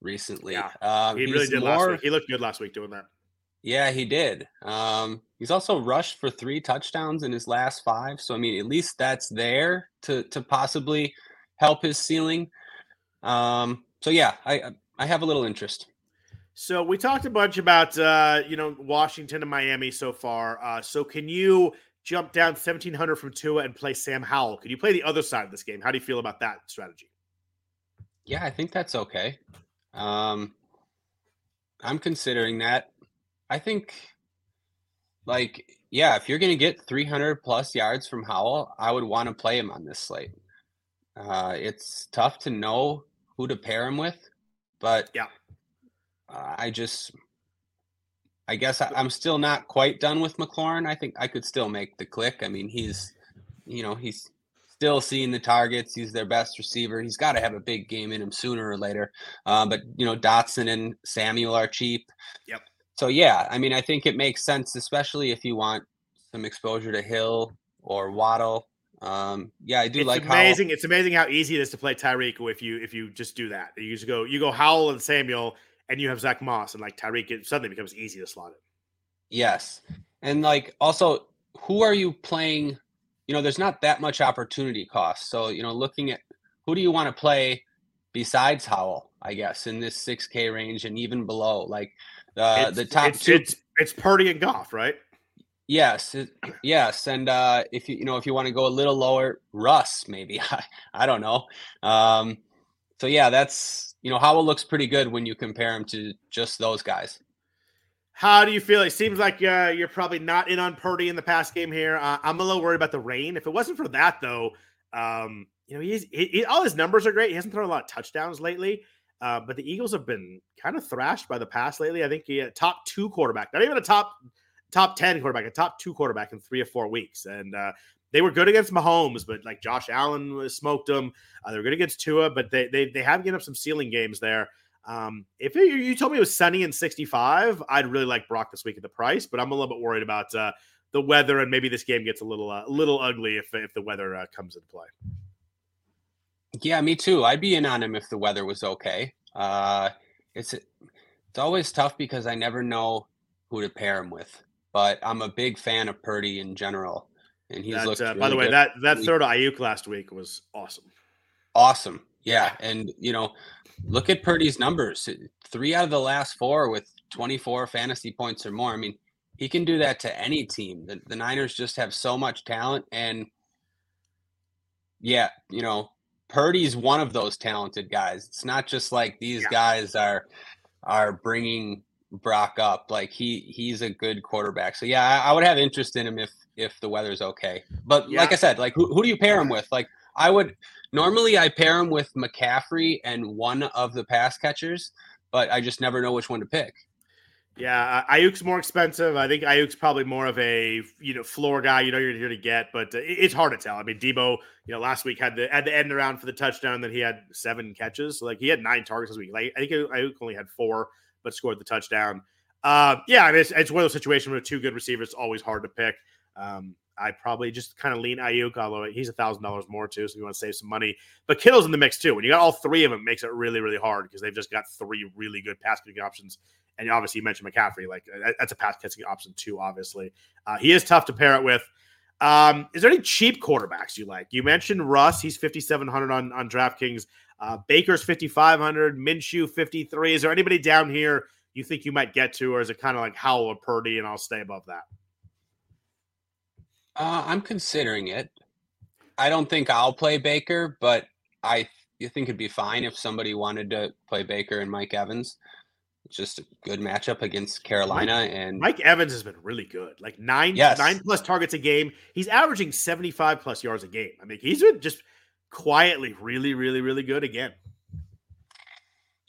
recently. Yeah, um, he really did more, last week. He looked good last week doing that. Yeah, he did. Um, he's also rushed for three touchdowns in his last five. So I mean, at least that's there to to possibly help his ceiling. Um, so yeah, I I have a little interest. So we talked a bunch about uh, you know Washington and Miami so far. Uh, so can you jump down 1700 from Tua and play Sam Howell. Could you play the other side of this game? How do you feel about that strategy? Yeah, I think that's okay. Um, I'm considering that. I think, like, yeah, if you're going to get 300 plus yards from Howell, I would want to play him on this slate. Uh, it's tough to know who to pair him with, but yeah, uh, I just I guess I, am still not quite done with McLaurin. I think I could still make the click. I mean, he's, you know, he's still seeing the targets. He's their best receiver. He's got to have a big game in him sooner or later. Uh, but you know, Dotson and Samuel are cheap. Yep. So yeah, I mean, I think it makes sense, especially if you want some exposure to Hill or Waddle. Um, yeah, I do it's like amazing. Howell. It's amazing how easy it is to play Tyreek if you if you just do that. You just go you go Howell and Samuel and you have Zack Moss and like Tyreek, it suddenly becomes easy to slot it. Yes. And like also, who are you playing? You know, there's not that much opportunity cost. So, you know, looking at who do you want to play besides Howell, I guess, in this 6K range and even below? Like uh, it's, the top it's, two. It's, it's Purdy and Goff, right? Yes, yes, and uh, if you you know if you want to go a little lower, Russ maybe I, I don't know. Um, so yeah, that's you know, Howell looks pretty good when you compare him to just those guys. How do you feel? It seems like uh, you're probably not in on Purdy in the past game here. Uh, I'm a little worried about the rain. If it wasn't for that, though, um, you know, he's he, he, all his numbers are great. He hasn't thrown a lot of touchdowns lately, uh, but the Eagles have been kind of thrashed by the pass lately. I think he had top two quarterback, not even a top top ten quarterback, a top two quarterback in three or four weeks, and uh, they were good against Mahomes, but like Josh Allen smoked them. Uh, they were good against Tua, but they they they have given up some ceiling games there. Um, if it, you told me it was sunny and 65, I'd really like Brock this week at the price, but I'm a little bit worried about uh, the weather and maybe this game gets a little uh, a little ugly if if the weather uh, comes into play. Yeah, me too. I'd be in on him if the weather was okay. Uh, it's it's always tough because I never know who to pair him with. But I'm a big fan of Purdy in general, and he's that. Uh, really by the way, good. that that third Aiyuk last week was awesome. Awesome, yeah, and you know, look at Purdy's numbers. Three out of the last four with 24 fantasy points or more. I mean, he can do that to any team. The, the Niners just have so much talent, and yeah, you know, Purdy's one of those talented guys. It's not just like these Yeah. guys are are bringing Brock up. Like he he's a good quarterback. So yeah, I, I would have interest in him if if the weather's okay. But like I said, like who, who do you pair him with? Like I would normally I pair him with McCaffrey and one of the pass catchers, but I just never know which one to pick. Yeah, Aiyuk's more expensive. I think Aiyuk's probably more of a you know floor guy. You know you're here to get, but uh, it's hard to tell. I mean, Deebo, you know, last week had the had the end around for the touchdown. Then he had seven catches. Like he had nine targets this week. Like I think Aiyuk only had four, but scored the touchdown. Uh, yeah, I mean, it's, it's one of those situations with two good receivers. It's always hard to pick. Um, I probably just kind of lean Aiyuk, although he's a thousand dollars more too, so you want to save some money. But Kittle's in the mix too. When you got all three of them, makes it really, really hard because they've just got three really good pass catching options. And obviously, you mentioned McCaffrey, like that's a pass catching option too. Obviously, uh, he is tough to pair it with. Um, is there any cheap quarterbacks you like? You mentioned Russ; he's fifty seven hundred on on DraftKings. Uh, Baker's fifty five hundred. Minshew fifty three. Is there anybody down here you think you might get to, or is it kind of like Howell or Purdy, and I'll stay above that? Uh, I'm considering it. I don't think I'll play Baker, but I you think it'd be fine if somebody wanted to play Baker and Mike Evans. It's just a good matchup against Carolina and Mike Evans has been really good, like nine Yes. nine plus targets a game. He's averaging seventy five plus yards a game. I mean, he's been just quietly really, really, really good again.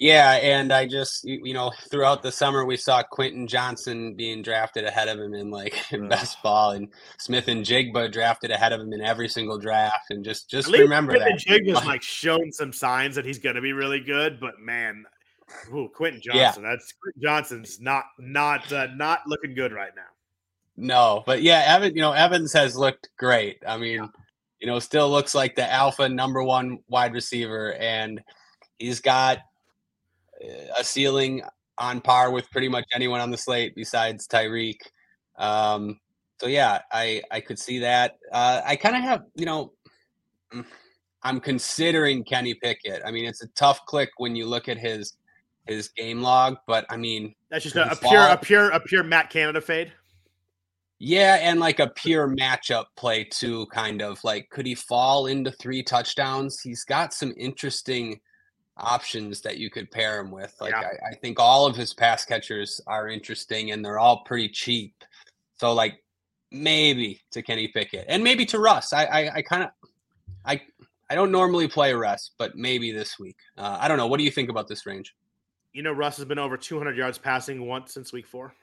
Yeah, and I just you know throughout the summer we saw Quentin Johnson being drafted ahead of him in like in Ugh. best ball and Smith-Njigba drafted ahead of him in every single draft and just just remember Quentin that. Jig has like shown some signs that he's going to be really good, but man, ooh, Quentin Johnson, that's Quentin Johnson's not not uh, not looking good right now. No, but yeah, Evan, you know, Evans has looked great. I mean, you know, still looks like the alpha number one wide receiver, and he's got a ceiling on par with pretty much anyone on the slate besides Tyreek. Um, so yeah, I I could see that. Uh, I kind of have, you know, I'm considering Kenny Pickett. I mean, it's a tough click when you look at his his game log, but I mean, That's just a, a pure a pure a pure Matt Canada fade. Yeah, and like a pure matchup play too, kind of like could he fall into three touchdowns? He's got some interesting options that you could pair him with. Like Yeah. I, I think all of his pass catchers are interesting and they're all pretty cheap. So like maybe to Kenny Pickett and maybe to Russ. I I, I kind of I I don't normally play Russ, but maybe this week. Uh, I don't know. What do you think about this range? You know, Russ has been over 200 yards passing once since week four.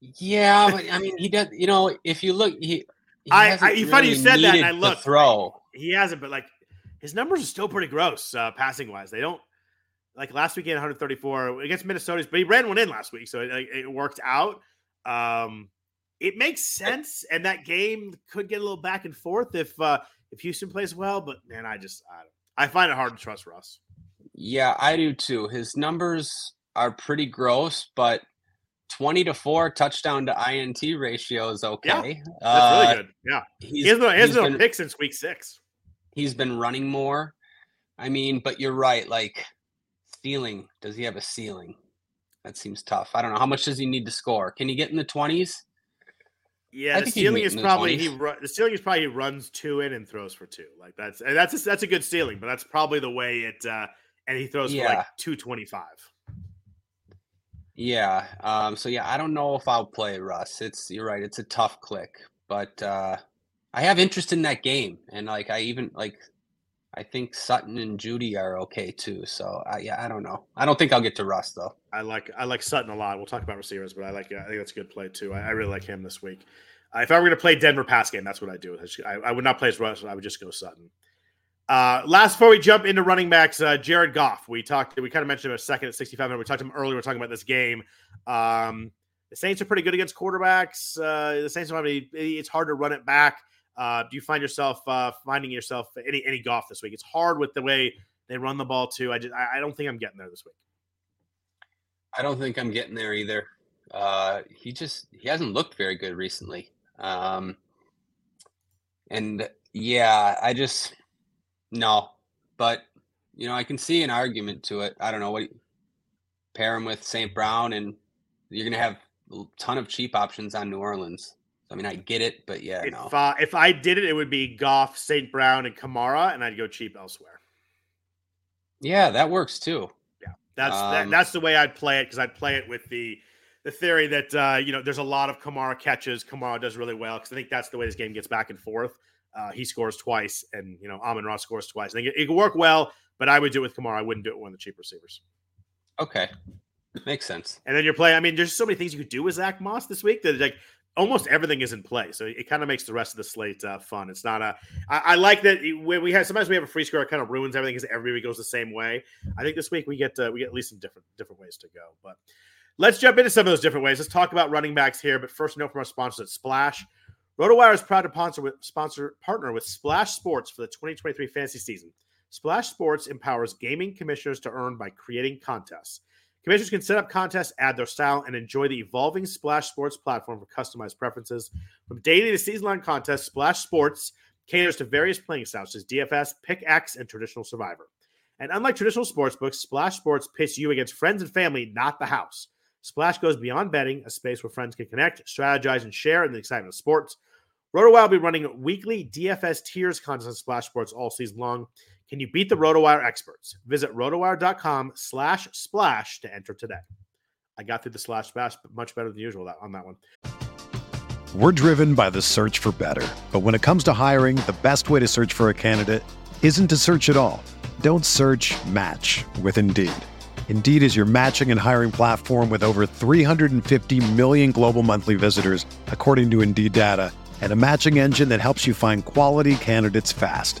Yeah, but I mean, he does. You know, if you look, he. he I- I- you funny you said that, and I looked. throw. He hasn't, but like his numbers are still pretty gross uh, passing wise. They don't like last week he 134 against Minnesota, but he ran one in last week, so it, it worked out. Um, it makes sense, and that game could get a little back and forth if uh, if Houston plays well. But man, I just I, I find it hard to trust Russ. Yeah, I do too. His numbers are pretty gross, but 20 to 4 touchdown to INT ratio is okay. Yeah, That's Uh, really good. Yeah, He's, he has no, he has no been, pick since week six. He's been running more. I mean, but you're right. Like, ceiling. Does he have a ceiling? That seems tough. I don't know. How much does he need to score? Can he get in the 20s? Yeah, I the ceiling is in the probably he 20s. ru- the ceiling is probably he runs two in and throws for two. Like that's and that's a, that's a good ceiling, but that's probably the way it. uh And he throws for like two twenty five. Yeah. Um, so yeah, I don't know if I'll play Russ. It's you're right, it's a tough click. But uh I have interest in that game. And like I even like I think Sutton and Jeudy are okay too. So I yeah, I don't know. I don't think I'll get to Russ though. I like I like Sutton a lot. We'll talk about receivers, but I like I think that's a good play too. I, I really like him this week. Uh, if I were going to play Denver pass game, that's what I'd do. I, I would not play as Russ. I would just go Sutton. Uh, last before we jump into running backs, uh, Jared Goff. We talked. We kind of mentioned him a second at 6,500. We talked to him earlier. We are talking about this game. Um, the Saints are pretty good against quarterbacks. Uh, the Saints, I it's hard to run it back. Uh, do you find yourself uh, finding yourself any any Goff this week? It's hard with the way they run the ball too. I just I, I don't think I'm getting there this week. I don't think I'm getting there either. Uh, he just he hasn't looked very good recently. Um, and yeah, I just no, but you know I can see an argument to it. I don't know what pair him with St. Brown, and you're gonna have a ton of cheap options on New Orleans. I mean, I get it, but yeah, if, no. Uh, if I did it, it would be Goff, St. Brown, and Kamara, and I'd go cheap elsewhere. Yeah, that works too. Yeah, that's um, that, that's the way I'd play it because I'd play it with the the theory that uh, you know there's a lot of Kamara catches. Kamara does really well because I think that's the way this game gets back and forth. Uh, he scores twice, and you know Amon-Ra scores twice. I think it, it could work well, but I would do it with Kamara. I wouldn't do it with one of the cheap receivers. Okay, makes sense. And then you're playing. I mean, there's so many things you could do with Zack Moss this week that like almost everything is in play. So it kind of makes the rest of the slate uh, fun. It's not a. I, I like that when we have sometimes we have a free score, it kind of ruins everything because everybody goes the same way. I think this week we get uh, we get at least some different different ways to go. But let's jump into some of those different ways. Let's talk about running backs here. But first, note from our sponsors at Splash. RotoWire is proud to sponsor with sponsor partner with Splash Sports for the 2023 fantasy season. Splash Sports empowers gaming commissioners to earn by creating contests. Commissioners can set up contests, add their style, and enjoy the evolving Splash Sports platform for customized preferences. From daily to season long contests, Splash Sports caters to various playing styles such as DFS, Pick X, and traditional Survivor. And unlike traditional sports books, Splash Sports pits you against friends and family, not the house. Splash goes beyond betting, a space where friends can connect, strategize, and share in the excitement of sports. RotoWire will be running weekly DFS tiers contests on Splash Sports all season long. Can you beat the RotoWire experts? Visit rotowire.com slash splash to enter today. I got through the slash splash much better than usual on that one. We're driven by the search for better. But when it comes to hiring, the best way to search for a candidate isn't to search at all. Don't search match with Indeed. Indeed is your matching and hiring platform with over 350 million global monthly visitors, according to Indeed data, and a matching engine that helps you find quality candidates fast.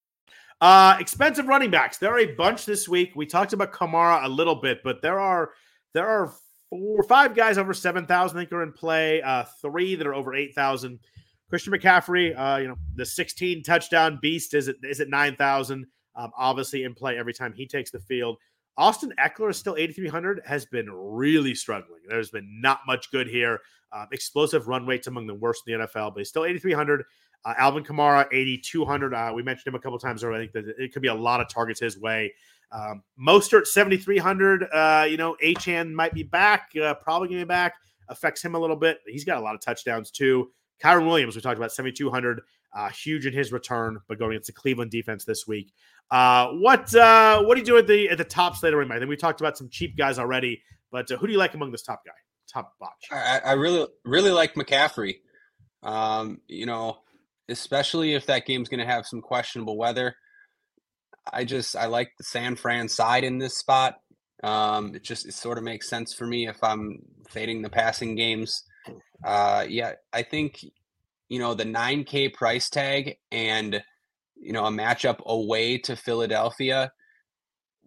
Uh, expensive running backs. There are a bunch this week. We talked about Kamara a little bit, but there are there are four five guys over seven thousand. I think are in play. Uh, three that are over eight thousand. Christian McCaffrey, uh, you know, the 16 touchdown beast is it is at nine thousand. Um, obviously in play every time he takes the field. Austin Ekeler is still 8,300, has been really struggling. There's been not much good here. Uh, explosive run rates among the worst in the NFL, but he's still 8,300. Uh, Alvin Kamara, 8,200. Uh, we mentioned him a couple times already. I think that it could be a lot of targets his way. Um, Mostert, 7,300. Uh, you know, Achane might be back, uh, probably going to be back. Affects him a little bit. He's got a lot of touchdowns too. Kyren Williams, we talked about 7,200. Uh, huge in his return, but going against the Cleveland defense this week. Uh, what what do you do at the at the top slate of I think we talked about some cheap guys already, but who do you like among this top guy, top botch? I, I really really like McCaffrey. Um, you know, especially if that game's going to have some questionable weather. I just I like the San Fran side in this spot. Um, it just it sort of makes sense for me if I'm fading the passing games. Uh, yeah, I think you know the 9K price tag and you know a matchup away to Philadelphia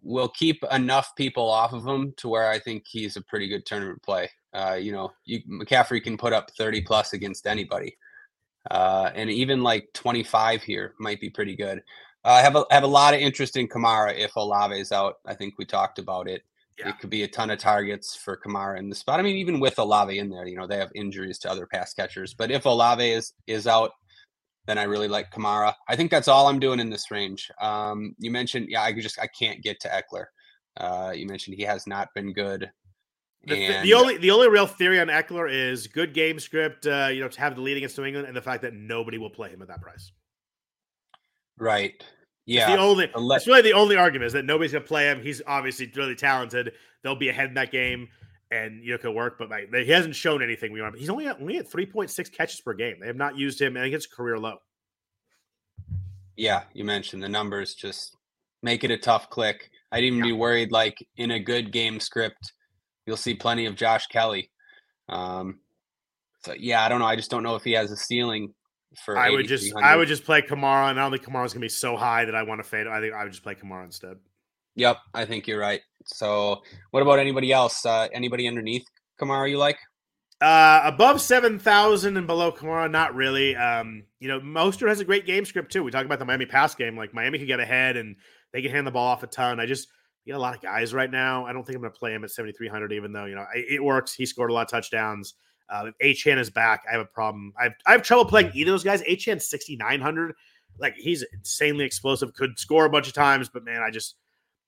will keep enough people off of him to where I think he's a pretty good tournament play. Uh, you know, you, McCaffrey can put up 30 plus against anybody. Uh, and even like 25 here might be pretty good. Uh, I have a have a lot of interest in Kamara if Olave is out. I think we talked about it. Yeah. It could be a ton of targets for Kamara in the spot. I mean, even with Olave in there, you know, they have injuries to other pass catchers. But if Olave is is out, then I really like Kamara. I think that's all I'm doing in this range. Um, you mentioned, yeah, I just I can't get to Ekeler. Uh, you mentioned he has not been good. The, the, only the only real theory on Ekeler is good game script. Uh, you know, to have the lead against New England, and the fact that nobody will play him at that price. Right. Yeah. It's the only. It's really the only argument is that nobody's gonna play him. He's obviously really talented. They'll be ahead in that game, and you know could work. But like, he hasn't shown anything. We want. He's only at, only at three point six catches per game. They have not used him, and it's career low. Yeah, you mentioned the numbers just make it a tough click. I'd even yeah. be worried like in a good game script you'll see plenty of Josh Kelley. Um, so yeah, I don't know. I just don't know if he has a ceiling for. I would just I would just play Kamara, and I don't think Kamara's gonna be so high that I want to fade. I think I would just play Kamara instead. Yep, I think you're right. So, what about anybody else? Uh, anybody underneath Kamara you like? Uh, above seven thousand and below Kamara, not really. Um, you know, Mostert has a great game script too. We talk about the Miami pass game. Like Miami could get ahead and they can hand the ball off a ton. I just you got a lot of guys right now. I don't think I'm going to play him at 7,300, even though, you know, it works. He scored a lot of touchdowns. Uh, if Achane is back, I have a problem. I have, I have trouble playing either of those guys. Achane 6,900. Like, he's insanely explosive, could score a bunch of times, but man, I just,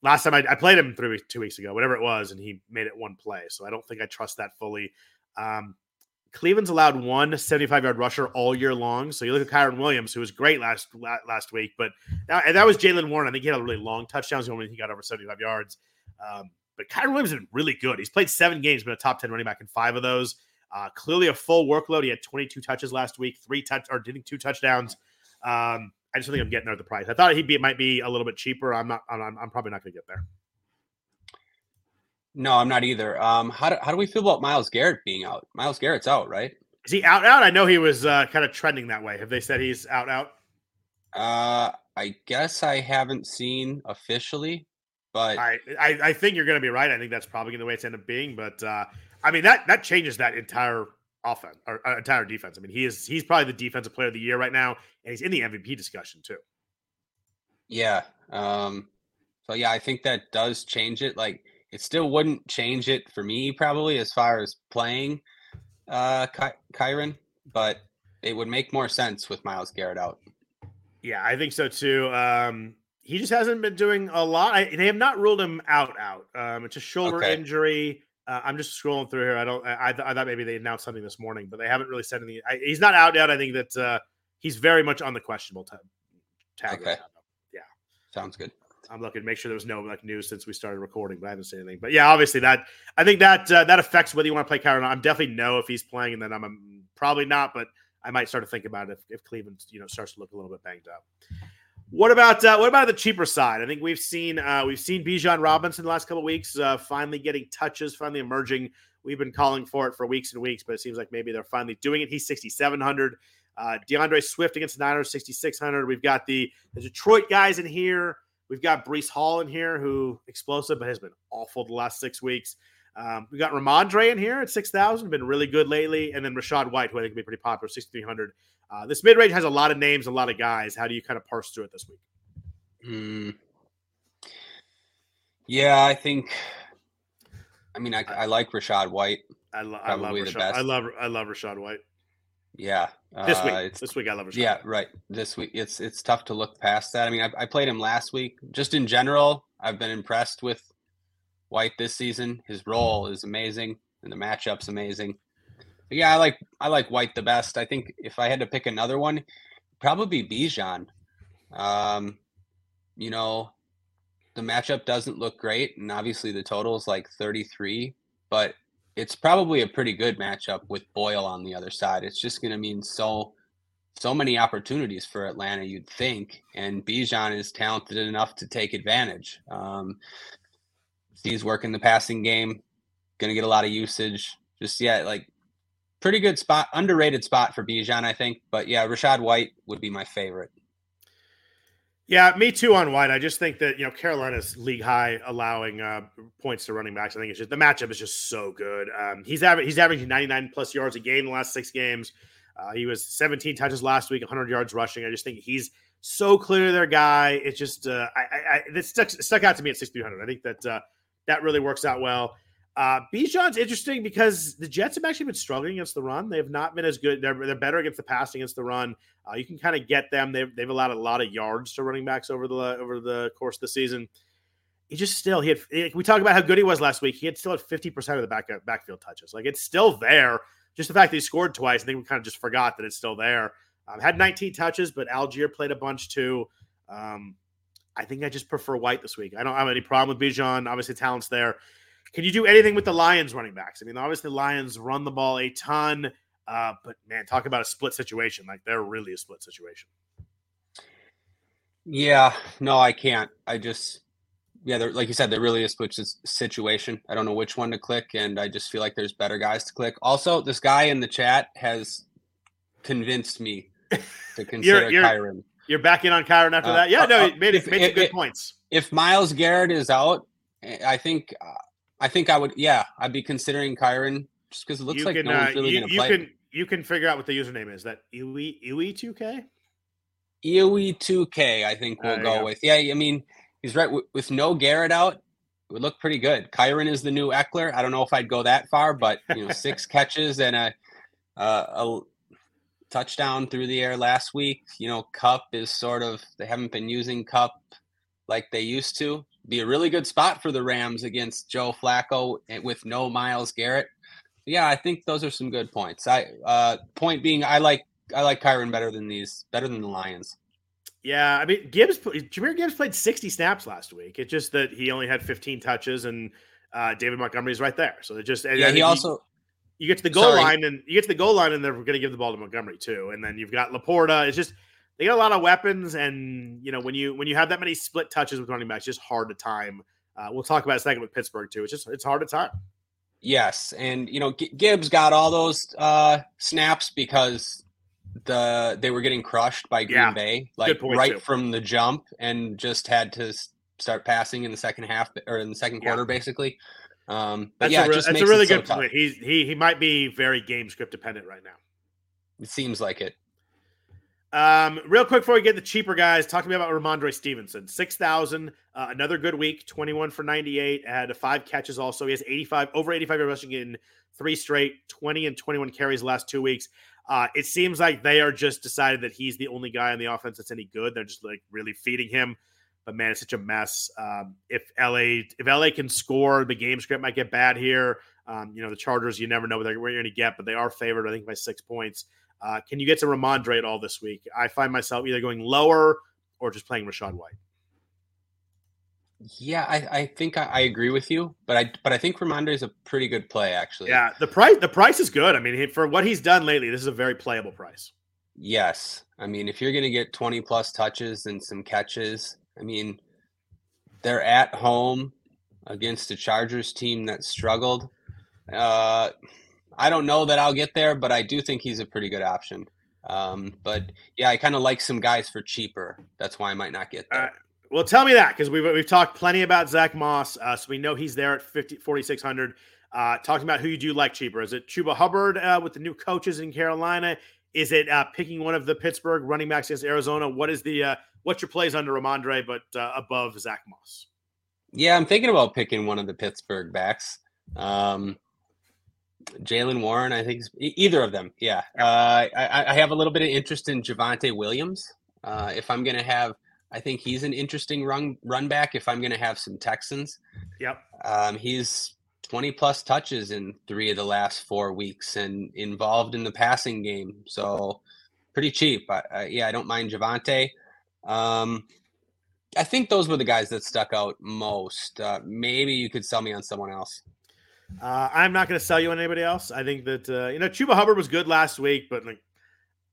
last time I, I played him three, two weeks ago, whatever it was, and he made it one play. So I don't think I trust that fully. Um, Cleveland's allowed one 75 yard rusher all year long. So you look at Kyren Williams, who was great last last week, but and that was Jaylen Warren. I think he had a really long touchdowns when he got over 75 yards. Um, but Kyren Williams has been really good. He's played seven games, been a top 10 running back in five of those. Uh, clearly a full workload. He had 22 touches last week, three touch or did two touchdowns. Um, I just think I'm getting there at the price. I thought be might be a little bit cheaper. I'm not. I'm, I'm probably not going to get there. No, I'm not either. Um, how do, how do we feel about Myles Garrett being out? Myles Garrett's out, right? Is he out? Out? I know he was uh, kind of trending that way. Have they said he's out? Out? Uh, I guess I haven't seen officially, but I I, I think you're going to be right. I think that's probably the way it's end up being. But uh, I mean that that changes that entire offense or uh, entire defense. I mean he is he's probably the defensive player of the year right now, and he's in the MVP discussion too. Yeah. Um. So yeah, I think that does change it. Like it still wouldn't change it for me probably as far as playing uh Ky- Kyren, but it would make more sense with Myles Garrett out. Yeah, I think so too. Um he just hasn't been doing a lot. I, they have not ruled him out out. Um it's a shoulder okay. injury. Uh, I'm just scrolling through here. I don't. I, I, thought maybe they announced something this morning, but they haven't really said anything. I, he's not out yet. I think that uh, he's very much on the questionable tag. tag okay. Yeah. Sounds good. I'm looking to make sure there was no like news since we started recording, but I haven't seen anything. But yeah, obviously that I think that uh, that affects whether you want to play Kyren. I'm definitely no if he's playing, and then I'm, probably not, but I might start to think about it if, if Cleveland you know starts to look a little bit banged up. What about uh, what about the cheaper side? I think we've seen uh, we've seen Bijan Robinson the last couple weeks uh, finally getting touches, finally emerging. We've been calling for it for weeks and weeks, but it seems like maybe they're finally doing it. He's 6,700. Uh, D'Andre Swift against the Niners, 6,600. We've got the, the Detroit guys in here. We've got Breece Hall in here, who explosive, but has been awful the last six weeks. Um, we got Rhamondre in here at 6,000, been really good lately. And then Rachaad White, who I think will be pretty popular, 6,300. Uh, this mid range has a lot of names, a lot of guys. How do you kind of parse through it this week? Mm. Yeah, I think. I mean, I, I like Rachaad White. I, lo- I love Rachaad. I love I love Rachaad White. Yeah, this week. Uh, this week I love Rachaad. Yeah, right. This week it's it's tough to look past that. I mean, I, I played him last week. Just in general, I've been impressed with White this season. His role is amazing, and the matchup's amazing. But yeah, I like I like White the best. I think if I had to pick another one, probably Bijan. Um, you know, the matchup doesn't look great, and obviously the total is like 33, but it's probably a pretty good matchup with Boyle on the other side. It's just going to mean so so many opportunities for Atlanta, you'd think, and Bijan is talented enough to take advantage. Um, He's working the passing game, going to get a lot of usage. Just yeah, like pretty good spot, underrated spot for Bijan, I think. But yeah, Rachaad White would be my favorite. Yeah, me too on White. I just think that you know Carolina's league high allowing uh, points to running backs. I think it's just the matchup is just so good. Um, he's aver- he's averaging 99 plus yards a game in the last six games. Uh, he was 17 touches last week, 100 yards rushing. I just think he's so clear their guy. It's just uh, I, I, I stuck, stuck out to me at 6300. I think that uh, that really works out well. Uh, Bijan's interesting because the Jets have actually been struggling against the run. They have not been as good. They're, they're better against the pass against the run. Uh, you can kind of get them. They've, they've allowed a lot of yards to running backs over the over the course of the season. He just still he had. We talked about how good he was last week. He had still had fifty percent of the back backfield touches. Like it's still there. Just the fact that he scored twice, I think we kind of just forgot that it's still there. Um, had 19 touches, but Allgeier played a bunch too. Um, I think I just prefer White this week. I don't have any problem with Bijan. Obviously, talent's there. Can you do anything with the Lions running backs? I mean, obviously, the Lions run the ball a ton, uh, but man, talk about a split situation. Like they're really a split situation. Yeah, no, I can't. I just, yeah, like you said, there really is split situation. I don't know which one to click, and I just feel like there's better guys to click. Also, this guy in the chat has convinced me to consider you're, you're, Kyren. You're back in on Kyren after uh, that? Yeah, no, uh, made, if, made if, some good if, points. If Myles Garrett is out, I think uh, I think I would. Yeah, I'd be considering Kyren just because it looks you like can, no one's uh, really you, going to play. Can, you can figure out what the username is. That UE UE two K. UE two K. I think we'll go, go, with. Yeah, I mean he's right with, with no Garrett out. It would look pretty good. Kyren is the new Ekeler. I don't know if I'd go that far, but you know, six catches and a, uh, a touchdown through the air last week. You know, Kupp is sort of they haven't been using Kupp like they used to be a really good spot for the Rams against Joe Flacco with no Myles Garrett. Yeah, I think those are some good points. I uh, point being, I like I like Kyren better than these, better than the Lions. Yeah, I mean Gibbs, Jahmyr Gibbs played 60 snaps last week. It's just that he only had 15 touches, and uh, David Montgomery's right there. So it just yeah, he also. You get to the goal sorry. line, and you get to the goal line, and they're going to give the ball to Montgomery too. And then you've got LaPorta. It's just they got a lot of weapons, and you know when you when you have that many split touches with running backs, it's just hard to time. Uh, we'll talk about a second with Pittsburgh too. It's just it's hard to time. Yes, and you know Gibbs got all those uh, snaps because the they were getting crushed by Green yeah, Bay, like right too. from the jump, and just had to start passing in the second half or in the second quarter, yeah. basically. Um, but that's yeah, a, re- that's a really good so point. He's he he might be very game script dependent right now. It seems like it. Um, real quick before we get the cheaper guys, talk to me about Rhamondre Stevenson, six thousand, uh, another good week, twenty-one for ninety-eight, had five catches. Also, he has eighty-five over eighty-five rushing in three straight, twenty and twenty-one carries last two weeks. Uh, it seems like they are just decided that he's the only guy on the offense that's any good. They're just like really feeding him. But man, it's such a mess. Um, if LA if LA can score, the game script might get bad here. Um, you know, the Chargers, you never know what, you're going to get, but they are favored, I think, by six points. Uh, can you get to Rhamondre at all this week? I find myself either going lower or just playing Rachaad White. Yeah, I, I think I, I, agree with you, but I but I think Rhamondre is a pretty good play actually. Yeah, the price the price is good. I mean, for what he's done lately, this is a very playable price. Yes, I mean if you're going to get 20 plus touches and some catches, I mean they're at home against a Chargers team that struggled. Uh, I don't know that I'll get there, but I do think he's a pretty good option. Um, but yeah, I kind of like some guys for cheaper. That's why I might not get there. Uh, well, tell me that because we've, we've talked plenty about Zack Moss. Uh, so we know he's there at 50, 4,600. Uh, talking about who you do like cheaper. Is it Chuba Hubbard uh, with the new coaches in Carolina? Is it uh, picking one of the Pittsburgh running backs against Arizona? What is the uh, what's your plays under Rhamondre, but uh, above Zack Moss? Yeah, I'm thinking about picking one of the Pittsburgh backs. Um, Jaylen Warren, I think either of them. Yeah, uh, I, I, have a little bit of interest in Javonte Williams. Uh, if I'm going to have, I think he's an interesting run run back. If I'm going to have some Texans, yep. Um, he's 20 plus touches in three of the last four weeks and involved in the passing game, so pretty cheap. I, I, yeah, I don't mind Javonte. Um, I think those were the guys that stuck out most. Uh, maybe you could sell me on someone else. Uh, I'm not going to sell you on anybody else. I think that uh, you know Chuba Hubbard was good last week, but like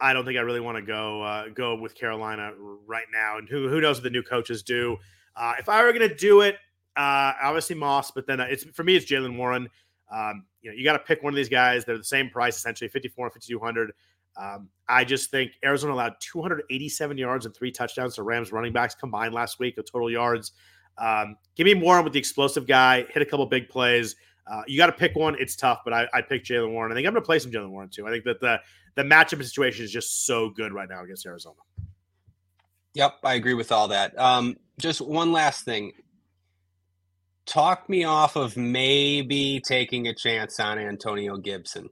I don't think I really want to go uh, go with Carolina right now. And who who knows what the new coaches do? Uh, if I were going to do it, uh, obviously Moss, but then uh, it's for me it's Jaylen Warren. Um, you know, you got to pick one of these guys. They're the same price essentially, 54 and 5200. Um, I just think Arizona allowed 287 yards and three touchdowns to Rams running backs combined last week of total yards. Um, give me Warren with the explosive guy, hit a couple big plays. Uh, you got to pick one. It's tough, but I, I pick Jaylen Warren. I think I'm going to play some Jaylen Warren too. I think that the the matchup situation is just so good right now against Arizona. Yep, I agree with all that. Um, just one last thing. Talk me off of maybe taking a chance on Antonio Gibson.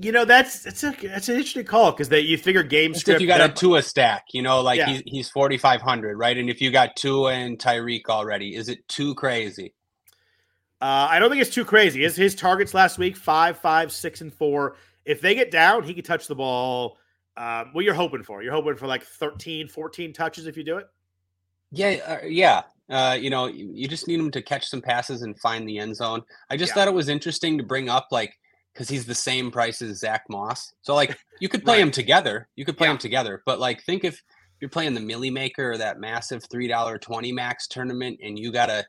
You know that's it's a that's an interesting call because they you figure game If script. you got a Tua stack, you know, like Yeah. he's he's forty five hundred, right? And if you got Tua and Tyreek already, is it too crazy? Uh, I don't think it's too crazy. His his targets last week five, five, six, and four. If they get down, he could touch the ball. Um, what you're hoping for? You're hoping for like 13, 14 touches if you do it. Yeah, uh, yeah. Uh, you know, you, you just need him to catch some passes and find the end zone. I just Yeah. thought it was interesting to bring up, like, because he's the same price as Zack Moss. So, like, you could play Right. him together. You could play Yeah. them together. But, like, think if you're playing the Millie Maker or that massive $3.20 max tournament and you got a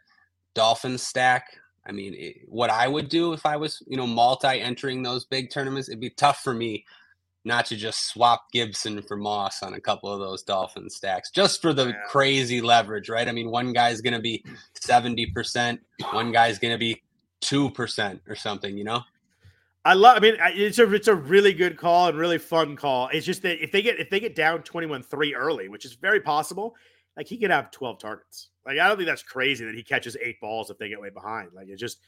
Dolphins stack. I mean, it, what I would do if I was, you know, multi entering those big tournaments, it'd be tough for me not to just swap Gibson for Moss on a couple of those Dolphin stacks just for the Yeah. crazy leverage, right? I mean, one guy's going to be 70%, one guy's going to be 2% or something, you know? I love. I mean, it's a it's a really good call and really fun call. It's just that if they get if they get down 21-3 early, which is very possible, like he could have 12 targets. Like I don't think that's crazy that he catches eight balls if they get way behind. Like it's just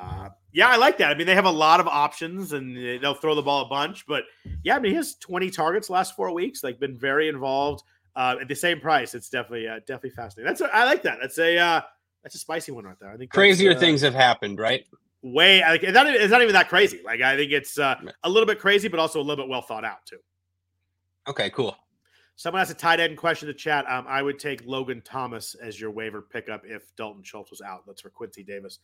uh yeah, I like that. I mean, they have a lot of options and they'll throw the ball a bunch, but yeah, I mean, he has 20 targets last 4 weeks, like been very involved uh at the same price. It's definitely uh, definitely fascinating. That's a, I like that. That's a uh that's a spicy one right there. I think Crazier uh, things have happened, right? way like it's not, even, it's not even that crazy. Like I think it's uh, a little bit crazy, but also a little bit well thought out too. Okay, cool. Someone has a tight end question in the chat. Um, I would take Logan Thomas as your waiver pickup if Dalton Schultz was out. That's for Quincy Davis.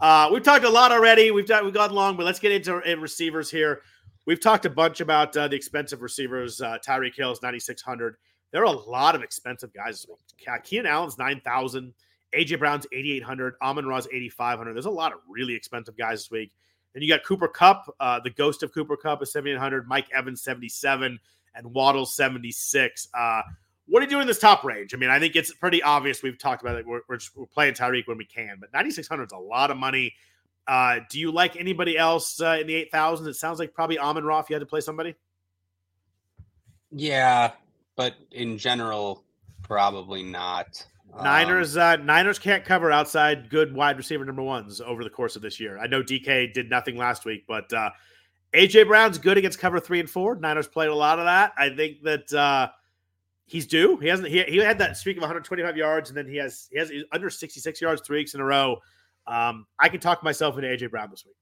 Uh, we've talked a lot already. We've done, we've gone long, but let's get into receivers here. We've talked a bunch about uh, the expensive receivers. Uh, Tyreek Hill is 9,600. There are a lot of expensive guys. Ke- Keenan Allen's 9,000. AJ Brown's 8,800. Amon Ra's 8,500. There's a lot of really expensive guys this week. Then you got Cooper Kupp, uh, the ghost of Cooper Kupp is 7,800. Mike Evans, 77 and Waddle 76. Uh, what are you doing in this top range? I mean, I think it's pretty obvious. We've talked about it. We're, we're, just, we're playing Tyreek when we can, but 9,600 is a lot of money. Uh, do you like anybody else uh, in the 8,000s? It sounds like probably Amon if you had to play somebody. Yeah, but in general, probably not. Um, Niners, uh, Niners can't cover outside good wide receiver number ones over the course of this year. I know DK did nothing last week, but uh, AJ Brown's good against cover three and four. Niners played a lot of that. I think that uh, he's due. He hasn't. He, he had that streak of 125 yards, and then he has he has under 66 yards three weeks in a row. Um, I can talk myself into AJ Brown this week.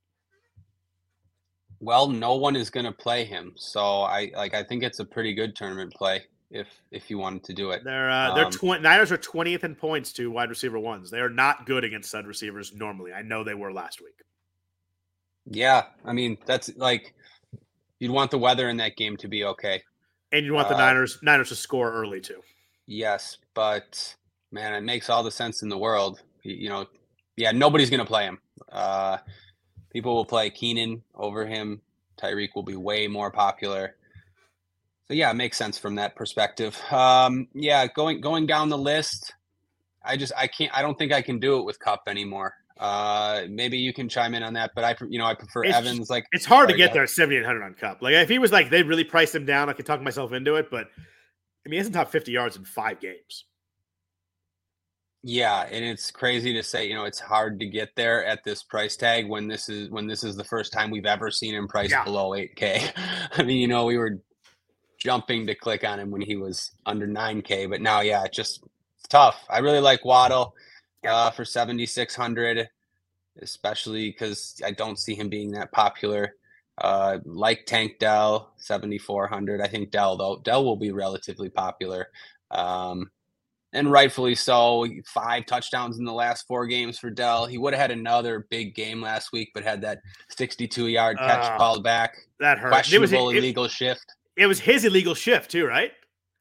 Well, no one is going to play him, so I like. I think it's a pretty good tournament play if if you wanted to do it. They're uh, they're Um, tw- Niners are 20th in points to wide receiver ones. They are not good against stud receivers normally. I know they were last week. Yeah, I mean that's like you'd want the weather in that game to be okay. And you want the Uh, Niners Niners to score early too. Yes, but man, it makes all the sense in the world. Y- You know, yeah, nobody's going to play him. Uh, people will play Keenan over him. Tyreek will be way more popular. So yeah, it makes sense from that perspective. Um, yeah, going going down the list, I just I can't. I don't think I can do it with Kupp anymore. Uh, maybe you can chime in on that, but I you know I prefer It's- Evans. Like It's hard to get there at 7,800 on Kupp. Like if he was like they really priced him down, I could talk myself into it. But I mean, he hasn't top 50 yards in five games. Yeah, and it's crazy to say, you know, it's hard to get there at this price tag when this is when this is the first time we've ever seen him priced Yeah. below 8K. I mean, you know, we were jumping to click on him when he was under 9K, but now yeah, it's just it's tough. I really like Waddle uh, for 7600, especially because I don't see him being that popular. Uh, like Tank Dell, 7400. I think Dell though Dell will be relatively popular. Um, and rightfully so. Five touchdowns in the last four games for Dell. He would have had another big game last week, but had that 62 yard catch Ah, called back. That hurt. It was, Questionable it, illegal shift. it was his illegal shift too, right?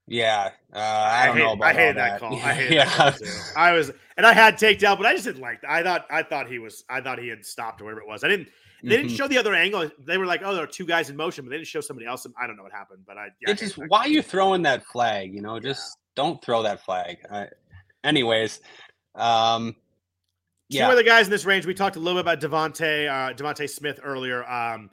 Yeah, uh, I, I don't hate, know about I hated that. that. call. I hated yeah. that call too. I was, and I had takedown, but I just didn't like. That. I thought, I thought he was, I thought he had stopped or whatever it was. I didn't. They didn't mm-hmm. show the other angle. They were like, "Oh, there are two guys in motion," but they didn't show somebody else. I don't know what happened, but I. Yeah, just why are you throwing that flag? You know, just yeah. don't throw that flag. I, anyways, um, yeah. Two other guys in this range. We talked a little bit about DeVonta uh, DeVonta Smith earlier. Um,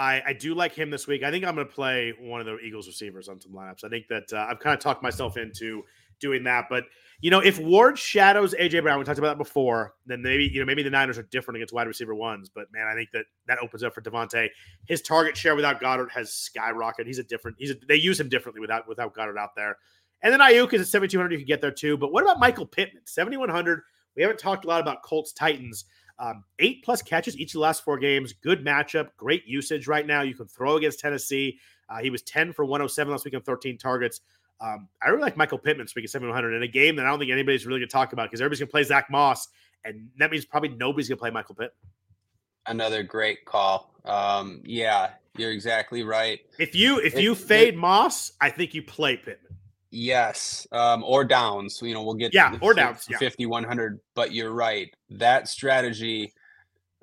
I, I do like him this week. I think I'm going to play one of the Eagles receivers on some lineups. I think that uh, I've kind of talked myself into doing that. But you know, if Ward shadows AJ Brown, we talked about that before, then maybe you know maybe the Niners are different against wide receiver ones. But man, I think that that opens up for DeVonta. His target share without Goddard has skyrocketed. He's a different. He's a, they use him differently without without Goedert out there. And then Aiyuk is at 7,200. You can get there too. But what about Michael Pittman? 7,100. We haven't talked a lot about Colts Titans. Um, eight plus catches each of the last four games. Good matchup. Great usage right now. You can throw against Tennessee. Uh, he was 10 for 107 last week on 13 targets. Um, I really like Michael Pittman speaking 700 in a game that I don't think anybody's really going to talk about because everybody's going to play Zack Moss, and that means probably nobody's going to play Michael Pittman. Another great call. Um, yeah, you're exactly right. If you if you fade it, Moss, I think you play Pittman. Yes, um, or downs. You know, we'll get yeah, or downs, yeah. 50, 100. But you're right. That strategy,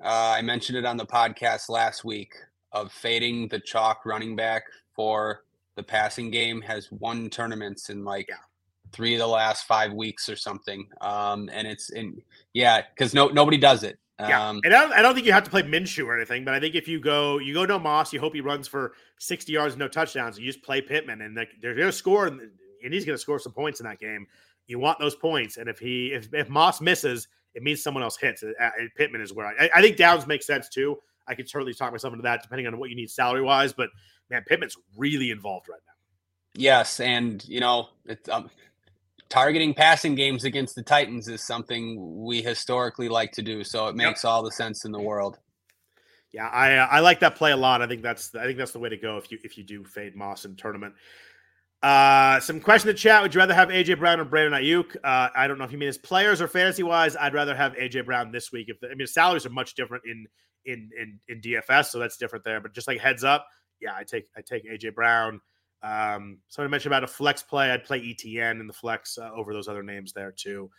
uh, I mentioned it on the podcast last week of fading the chalk running back for the passing game has won tournaments in like yeah. three of the last five weeks or something. Um, and it's in yeah, because no nobody does it. Yeah, um, and I don't, I don't think you have to play Minshew or anything, but I think if you go you go no Moss, you hope he runs for sixty yards, and no touchdowns. You just play Pittman, and they're going to score and he's going to score some points in that game. You want those points, and if he if, if Moss misses, it means someone else hits. Uh, uh, Pittman is where I, I think Downs makes sense too. I could certainly talk myself into that, depending on what you need salary wise. But man, Pittman's really involved right now. Yes, and you know, it's, um, targeting passing games against the Titans is something we historically like to do. So it makes yep. all the sense in the world. Yeah, I uh, I like that play a lot. I think that's I think that's the way to go if you if you do fade Moss in tournament. Uh, some question in the chat. Would you rather have AJ Brown or Brandon Aiyuk? Uh, I don't know if you mean as players or fantasy wise. I'd rather have AJ Brown this week. If the, I mean salaries are much different in in in in DFS, so that's different there. But just like heads up, yeah, I take I take AJ Brown. Um, somebody mentioned about a flex play. I'd play Etienne in the flex uh, over those other names there too.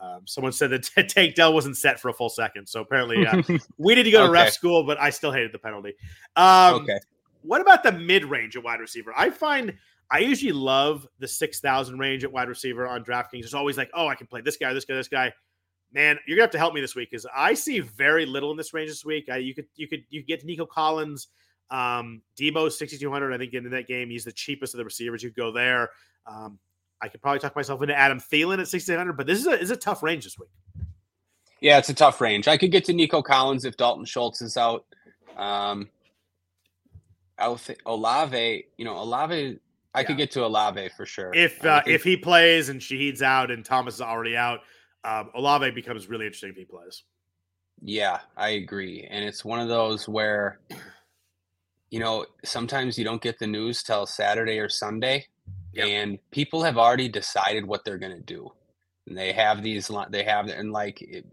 Um, someone said that Tank Dell wasn't set for a full second, so apparently uh, we need to go to okay. ref school. But I still hated the penalty. Um, okay. What about the mid range of wide receiver? I find I usually love the 6,000 range at wide receiver on DraftKings. It's always like, oh, I can play this guy, this guy, this guy. Man, you're gonna have to help me this week because I see very little in this range this week. I, you could, you could, you could get to Nico Collins, um, Deebo 6,200. I think in that game, he's the cheapest of the receivers. You go there. Um, I could probably talk myself into Adam Thielen at 6,800, but this is a, is a tough range this week. Yeah, it's a tough range. I could get to Nico Collins if Dalton Schultz is out. Um, Olave, you know, Olave I yeah. could get to Olave for sure. If uh, if he plays and Shaheed's out and Thomas is already out, um, Olave becomes really interesting if he plays. Yeah, I agree, and it's one of those where, you know, sometimes you don't get the news till Saturday or Sunday, yep. and people have already decided what they're going to do. And they have these, they have, and like it,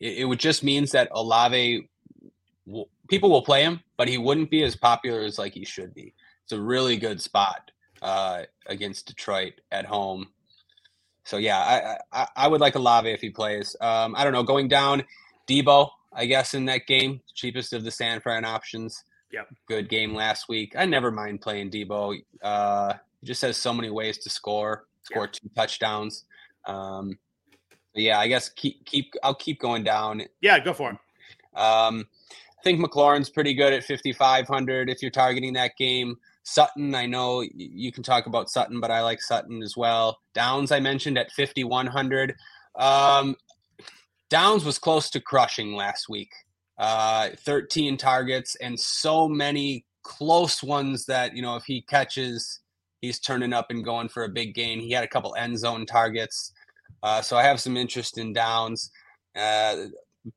it, it just means that Olave, will, people will play him, but he wouldn't be as popular as like he should be. It's a really good spot uh, against Detroit at home. So yeah, I, I, I would like Olave if he plays. Um, I don't know, going down Deebo, I guess in that game, cheapest of the San Fran options. Yep. Good game last week. I never mind playing Deebo. Uh, he just has so many ways to score. Score yep. two touchdowns. Um, yeah, I guess keep keep. I'll keep going down. Yeah, go for him. Um, I think McLaurin's pretty good at 5,500 if you're targeting that game. Sutton, I know you can talk about Sutton, but I like Sutton as well. Downs, I mentioned at 5,100. Um, Downs was close to crushing last week. Uh, 13 targets and so many close ones that, you know, if he catches, he's turning up and going for a big gain. He had a couple end zone targets. Uh, so I have some interest in Downs. Uh,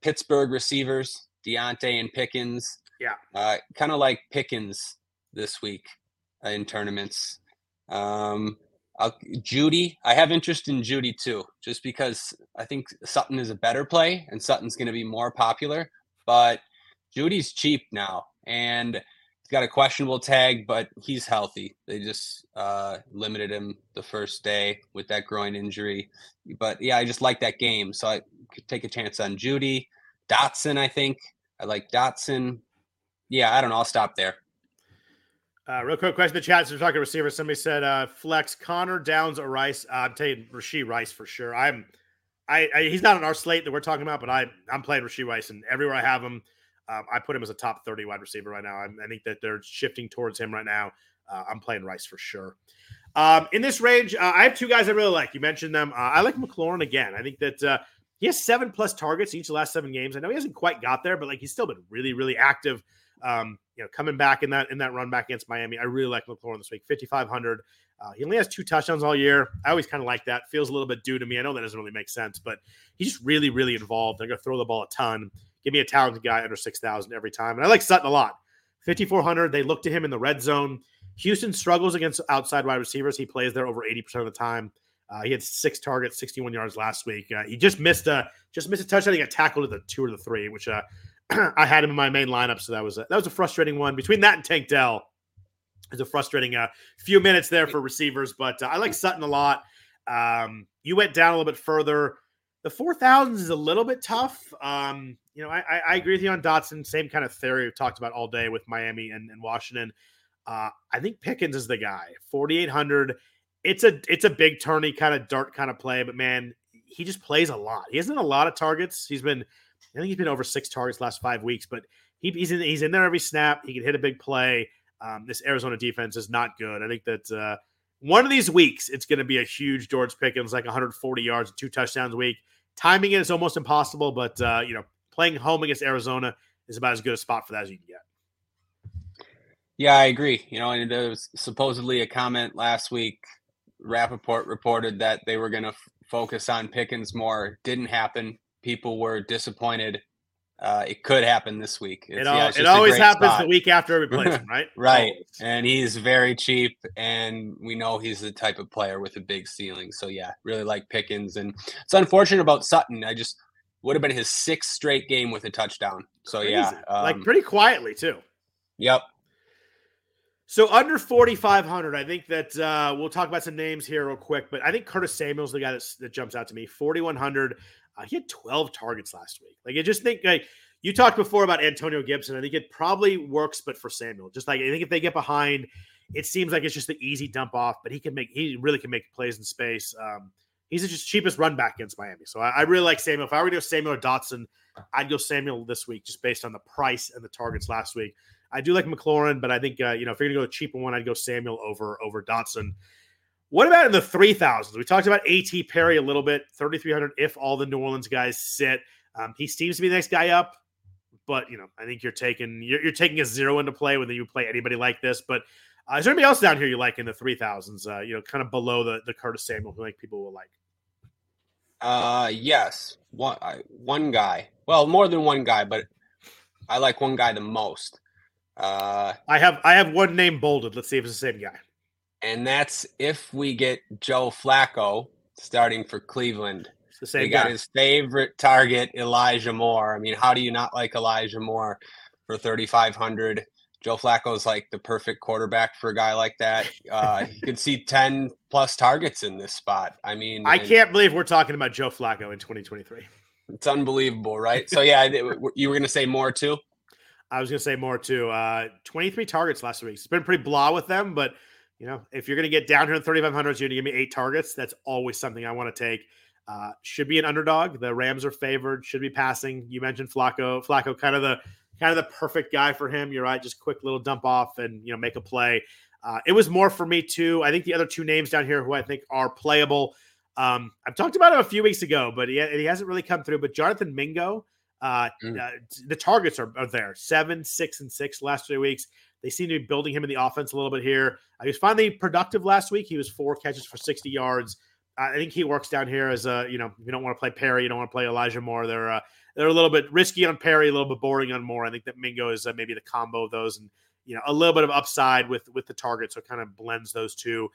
Pittsburgh receivers, Diontae and Pickens. Yeah. Uh, kind of like Pickens this week in tournaments. Um, I'll, Jeudy, I have interest in Jeudy too, just because I think Sutton is a better play and Sutton's going to be more popular. But Jeudy's cheap now, and He's got a questionable tag, but he's healthy. They just uh, limited him the first day with that groin injury. But yeah, I just like that game. So I could take a chance on Jeudy. Dotson, I think. I like Dotson. Yeah, I don't know. I'll stop there. Uh, real quick question in the chat. So we're talking receivers. Somebody said uh, flex Connor Downs or Rice. Uh, I'm taking Rashee Rice for sure. I'm, I, I, he's not on our slate that we're talking about, but I I'm playing Rashee Rice and everywhere I have him, um, I put him as a top 30 wide receiver right now. I, I think that they're shifting towards him right now. Uh, I'm playing Rice for sure. Um, in this range, uh, I have two guys I really like. You mentioned them. Uh, I like McLaurin again. I think that uh, he has seven plus targets each of the last seven games. I know he hasn't quite got there, but like he's still been really, really active. Um, you know, coming back in that in that run back against Miami, I really like McLaurin this week. 5,500. Uh, he only has two touchdowns all year. I always kind of like that. Feels a little bit due to me. I know that doesn't really make sense, but he's just really, really involved. They're going to throw the ball a ton. Give me a talented guy under 6,000 every time. And I like Sutton a lot. 5,400. They look to him in the red zone. Houston struggles against outside wide receivers. He plays there over 80% of the time. Uh, he had six targets, 61 yards last week. Uh, he just missed a just missed a touchdown. He got tackled at the two or the three, which uh, I had him in my main lineup, so that was a, that was a frustrating one. Between that and Tank Dell, it's a frustrating uh, few minutes there for receivers. But uh, I like Sutton a lot. Um, you went down a little bit further. The four thousands is a little bit tough. Um, you know, I, I, agree with you on Dotson. Same kind of theory we've talked about all day with Miami and, and Washington. Uh, I think Pickens is the guy. Forty eight hundred. It's a it's a big tourney kind of dart kind of play, but man, he just plays a lot. He hasn't a lot of targets. He's been I think he's been over six targets last five weeks, but he, he's in he's in there every snap. He can hit a big play. Um, this Arizona defense is not good. I think that uh, one of these weeks it's going to be a huge George Pickens, like 140 yards two touchdowns a week. Timing it is almost impossible, but uh, you know, playing home against Arizona is about as good a spot for that as you can get. Yeah, I agree. You know, and there was supposedly a comment last week. Rappaport reported that they were going to f- focus on Pickens more. Didn't happen people were disappointed. Uh, it could happen this week. It's, it, all, yeah, it always happens spot. the week after we play right? right. Always. And he's very cheap, and we know he's the type of player with a big ceiling. So yeah, really like Pickens, and it's unfortunate about Sutton. I just would have been his sixth straight game with a touchdown. So Crazy. yeah, um, like pretty quietly too. Yep. So under 4,500, I think that uh, we'll talk about some names here real quick, but I think Curtis Samuel's the guy that, that jumps out to me. 4,100. Uh, he had 12 targets last week. Like I just think like you talked before about Antonio Gibson. I think it probably works, but for Samuel, just like I think if they get behind, it seems like it's just the easy dump off. But he can make he really can make plays in space. Um, he's the just cheapest run back against Miami. So I, I really like Samuel. If I were to go Samuel or Dotson, I'd go Samuel this week just based on the price and the targets last week. I do like McLaurin, but I think uh, you know if you're gonna go a cheaper one, I'd go Samuel over over Dotson. What about in the 3000s? We talked about AT Perry a little bit, 3,300 if all the New Orleans guys sit. Um, he seems to be the next guy up, but you know, I think you're taking you're, you're taking a zero into play when you play anybody like this. But uh, is there anybody else down here you like in the 3000s? Uh, you know, kind of below the, the Curtis Samuel, who like people will like? Uh, yes, one I, one guy. Well, more than one guy, but I like one guy the most. Uh, I have I have one name bolded. Let's see if it's the same guy and that's if we get Joe Flacco starting for Cleveland. It's the same. He got his favorite target, Elijah Moore. I mean, how do you not like Elijah Moore for thirty five hundred? Joe Flacco is like the perfect quarterback for a guy like that. Uh, you can see 10 plus targets in this spot. I mean, I can't believe we're talking about Joe Flacco in 2023. It's unbelievable, right? So, yeah, you were going to say Moore too? I was going to say Moore too. Uh, 23 targets last week. It's been pretty blah with them, but you know, if you're going to get down here in 3,500, you're going to give me eight targets. That's always something I want to take. Uh, should be an underdog. The Rams are favored. Should be passing. You mentioned Flacco. Flacco, kind of the kind of the perfect guy for him. You're right. Just quick little dump off and you know make a play. Uh, it was Moore for me too. I think the other two names down here who I think are playable. Um, I've talked about him a few weeks ago, but he, he hasn't really come through. But Jonathan Mingo, uh, mm. uh, the targets are, are there seven, six, and six last three weeks. They seem to be building him in the offense a little bit here. Uh, he was finally productive last week. He was four catches for 60 yards. I think he works down here as a, you know, you don't want to play Perry, you don't want to play Elijah Moore. They're uh, they're a little bit risky on Perry, a little bit boring on Moore. I think that Mingo is uh, maybe the combo of those, and you know, a little bit of upside with with the target, so it kind of blends those two.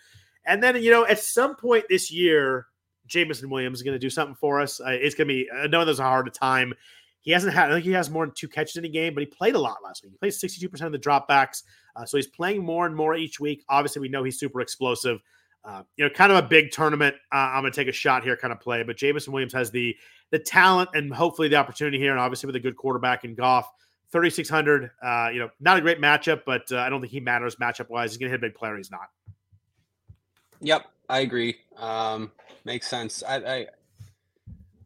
And then you know, at some point this year, Jameson Williams is going to do something for us. Uh, it's going to be. I know there's a hard time he hasn't had, I think he has more than two catches in a game, but he played a lot last week. He played 62% of the dropbacks. Uh, so he's playing more and more each week. Obviously, we know he's super explosive. Uh, you know, kind of a big tournament. Uh, I'm going to take a shot here, kind of play. But Jameson Williams has the the talent and hopefully the opportunity here, and obviously with a good quarterback in Goff. 3600. Uh, you know, not a great matchup, but uh, I don't think he matters matchup wise. He's going to hit a big player. He's not. Yep, I agree. Um, makes sense. I, I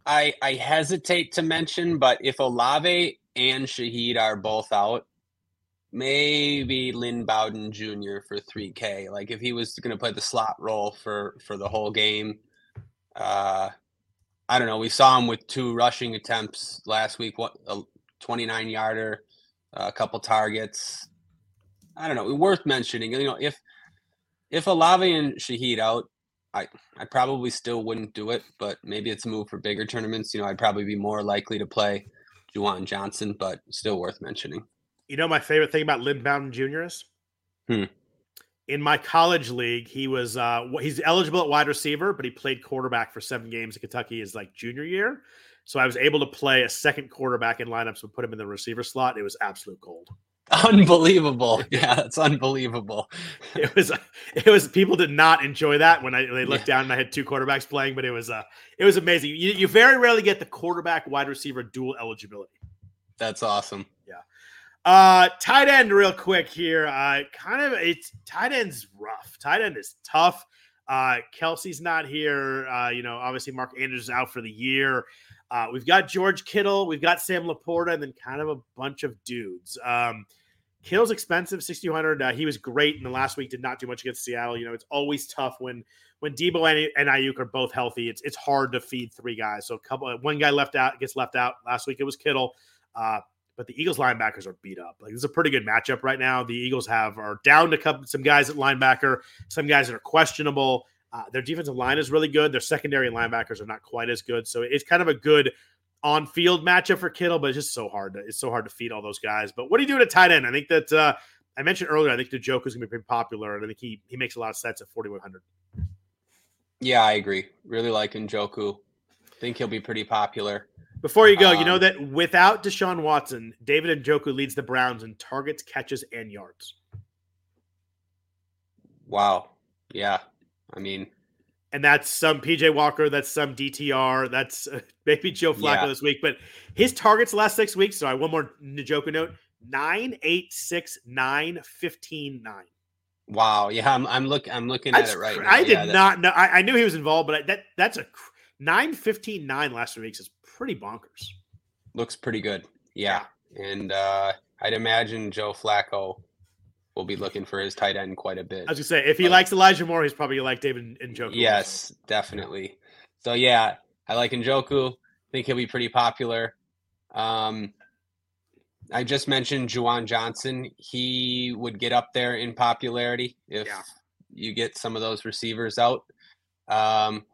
I I hesitate to mention, but if Olave and Shaheed are both out, maybe Lynn Bowden Jr. for 3K. Like if he was going to play the slot role for for the whole game, uh, I don't know. We saw him with two rushing attempts last week. What a 29 yarder, a couple targets. I don't know. Worth mentioning. You know, if if Olave and Shaheed out, I I probably still wouldn't do it, but maybe it's a move for bigger tournaments. You know, I'd probably be more likely to play Juwan Johnson, but still worth mentioning. You know, my favorite thing about Lynn Bowden Jr. is hmm. in my college league, he was uh he's eligible at wide receiver, but he played quarterback for seven games in Kentucky his like junior year. So I was able to play a second quarterback in lineups and put him in the receiver slot. It was absolute gold. Unbelievable. Yeah, it's unbelievable. it was it was people did not enjoy that when I they looked yeah. down and I had two quarterbacks playing, but it was uh it was amazing. You, you very rarely get the quarterback wide receiver dual eligibility. That's awesome. Yeah. Uh tight end real quick here. Uh kind of it's tight end's rough. Tight end is tough. Uh Kelce's not here. Uh, you know, obviously Mark Andrews is out for the year. Uh, we've got George Kittle, we've got Sam LaPorta, and then kind of a bunch of dudes. Um, Kittle's expensive, 6,200. Uh, he was great in the last week, did not do much against Seattle. You know, it's always tough when when Deebo and, and Aiyuk are both healthy. It's it's hard to feed three guys. So a couple, one guy left out gets left out. Last week it was Kittle. Uh, but the Eagles linebackers are beat up. Like it's a pretty good matchup right now. The Eagles have are down to couple, some guys at linebacker, some guys that are questionable. Uh, their defensive line is really good. Their secondary linebackers are not quite as good. So it's kind of a good on field matchup for Kittle, but it's just so hard to it's so hard to feed all those guys. But what are you doing at a tight end? I think that uh, I mentioned earlier. I think Njoku is going to be pretty popular, and I think he he makes a lot of sense at forty one hundred. Yeah, I agree. Really like Njoku. I think he'll be pretty popular. Before you go, um, you know um, that without Deshaun Watson, David Njoku leads the Browns in targets, catches, and yards. Wow. Yeah, I mean, and that's some PJ Walker, that's some DTR, that's uh, maybe Joe Flacco yeah. this week. But his targets last six weeks. Sorry, one more Njoku note: nine, eight, six, nine, 15, nine. Wow. Yeah, I'm, I'm looking. I'm looking that's, at it right now. I did yeah, not know. I, I, knew he was involved, but I, that that's a nine, 15, nine last three weeks is pretty bonkers. Looks pretty good. Yeah, yeah. and uh, I'd imagine Joe Flacco will be looking for his tight end quite a bit. I was gonna say if he but, likes Elijah Moore, he's probably like David Njoku. Yes, also. definitely. So yeah, I like Njoku. Think he'll be pretty popular. Um, I just mentioned Juwan Johnson. He would get up there in popularity if yeah. you get some of those receivers out. Um,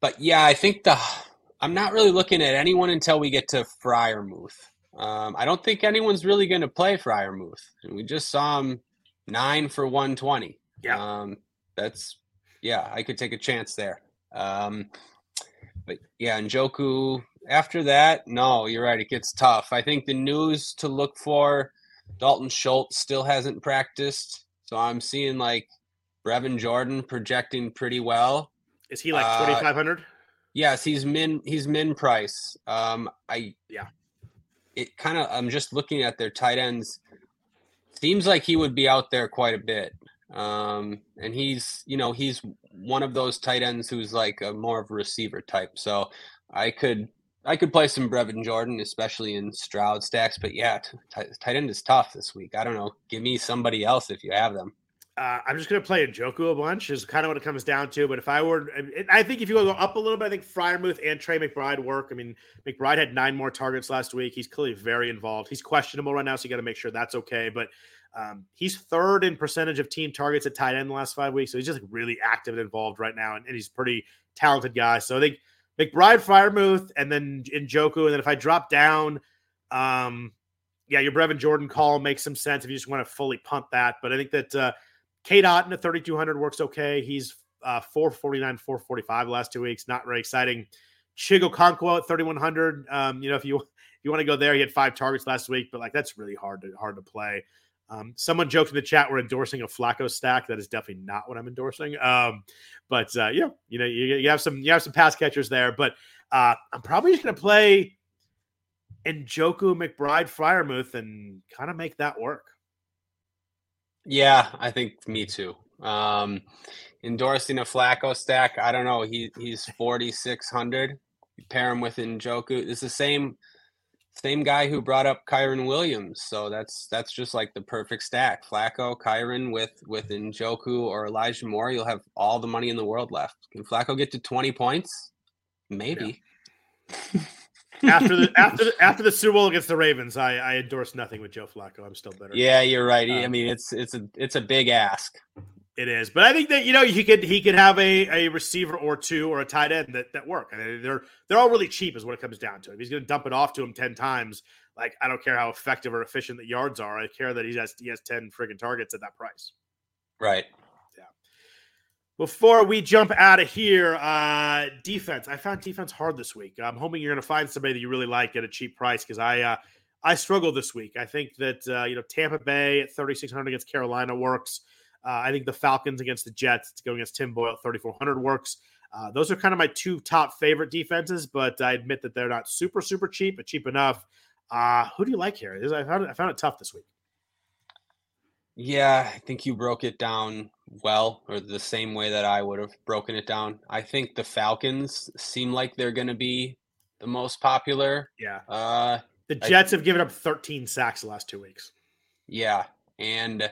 but yeah, I think the I'm not really looking at anyone until we get to Freiermuth. Um, I don't think anyone's really going to play Freiermuth. We just saw him nine for 120. Yeah. Um, that's, yeah, I could take a chance there. Um, but yeah, Njoku, after that, no, you're right. It gets tough. I think the news to look for Dalton Schultz still hasn't practiced. So I'm seeing like Brevin Jordan projecting pretty well. Is he like 2,500? Uh, yes, he's min, he's min price. Um, I, yeah it kind of I'm just looking at their tight ends. Seems like he would be out there quite a bit. Um, and he's, you know, he's one of those tight ends who's like a more of a receiver type. So I could I could play some Brevin Jordan, especially in Stroud stacks. But yeah, t- tight end is tough this week. I don't know. Give me somebody else if you have them. Uh, I'm just going to play Njoku a bunch is kind of what it comes down to. But if I were, I think if you go up a little bit, I think Freiermuth and Trey McBride work. I mean, McBride had nine more targets last week. He's clearly very involved. He's questionable right now, so you got to make sure that's okay. But um, he's third in percentage of team targets at tight end the last five weeks. So he's just really active and involved right now. And, and he's pretty talented guy. So I think McBride, Freiermuth, and then Njoku. And then if I drop down, um, yeah, your Brevin Jordan call makes some sense if you just want to fully punt that. But I think that, uh, Cade Otton at 3,200 works okay. He's uh, 449, 445 last two weeks. Not very exciting. Chig Okonkwo at 3,100. Um, you know, if you if you want to go there, he had five targets last week, but like that's really hard to hard to play. Um, someone joked in the chat we're endorsing a Flacco stack. That is definitely not what I'm endorsing. Um, but uh, you know, you know, you, you have some you have some pass catchers there, but uh, I'm probably just going to play Njoku McBride Freiermuth and kind of make that work. Yeah, I think me too. Um, endorsing a Flacco stack. I don't know. He he's forty six hundred. Pair him with Njoku. It's the same same guy who brought up Kyren Williams. So that's that's just like the perfect stack. Flacco, Kyron with with Njoku or Elijah Moore. You'll have all the money in the world left. Can Flacco get to twenty points? Maybe. Yeah. after the after the, after the Super Bowl against the Ravens, I, I endorse nothing with Joe Flacco. I'm still better. Yeah, you're right. Um, I mean, it's it's a it's a big ask. It is, but I think that you know he could he could have a, a receiver or two or a tight end that that work. I mean, they're they're all really cheap, is what it comes down to. If he's going to dump it off to him ten times, like I don't care how effective or efficient the yards are. I care that he has he has ten friggin' targets at that price. Right. Before we jump out of here, uh defense. I found defense hard this week. I'm hoping you're going to find somebody that you really like at a cheap price because I uh I struggled this week. I think that uh, you know Tampa Bay at 3600 against Carolina works. Uh, I think the Falcons against the Jets to go against Tim Boyle at 3,400 works. Uh, those are kind of my two top favorite defenses, but I admit that they're not super, super cheap, but cheap enough. Uh, who do you like here? I found it, I found it tough this week. Yeah, I think you broke it down well, or the same way that I would have broken it down. I think the Falcons seem like they're going to be the most popular. Yeah. Uh, the Jets I, have given up 13 sacks the last two weeks. Yeah, and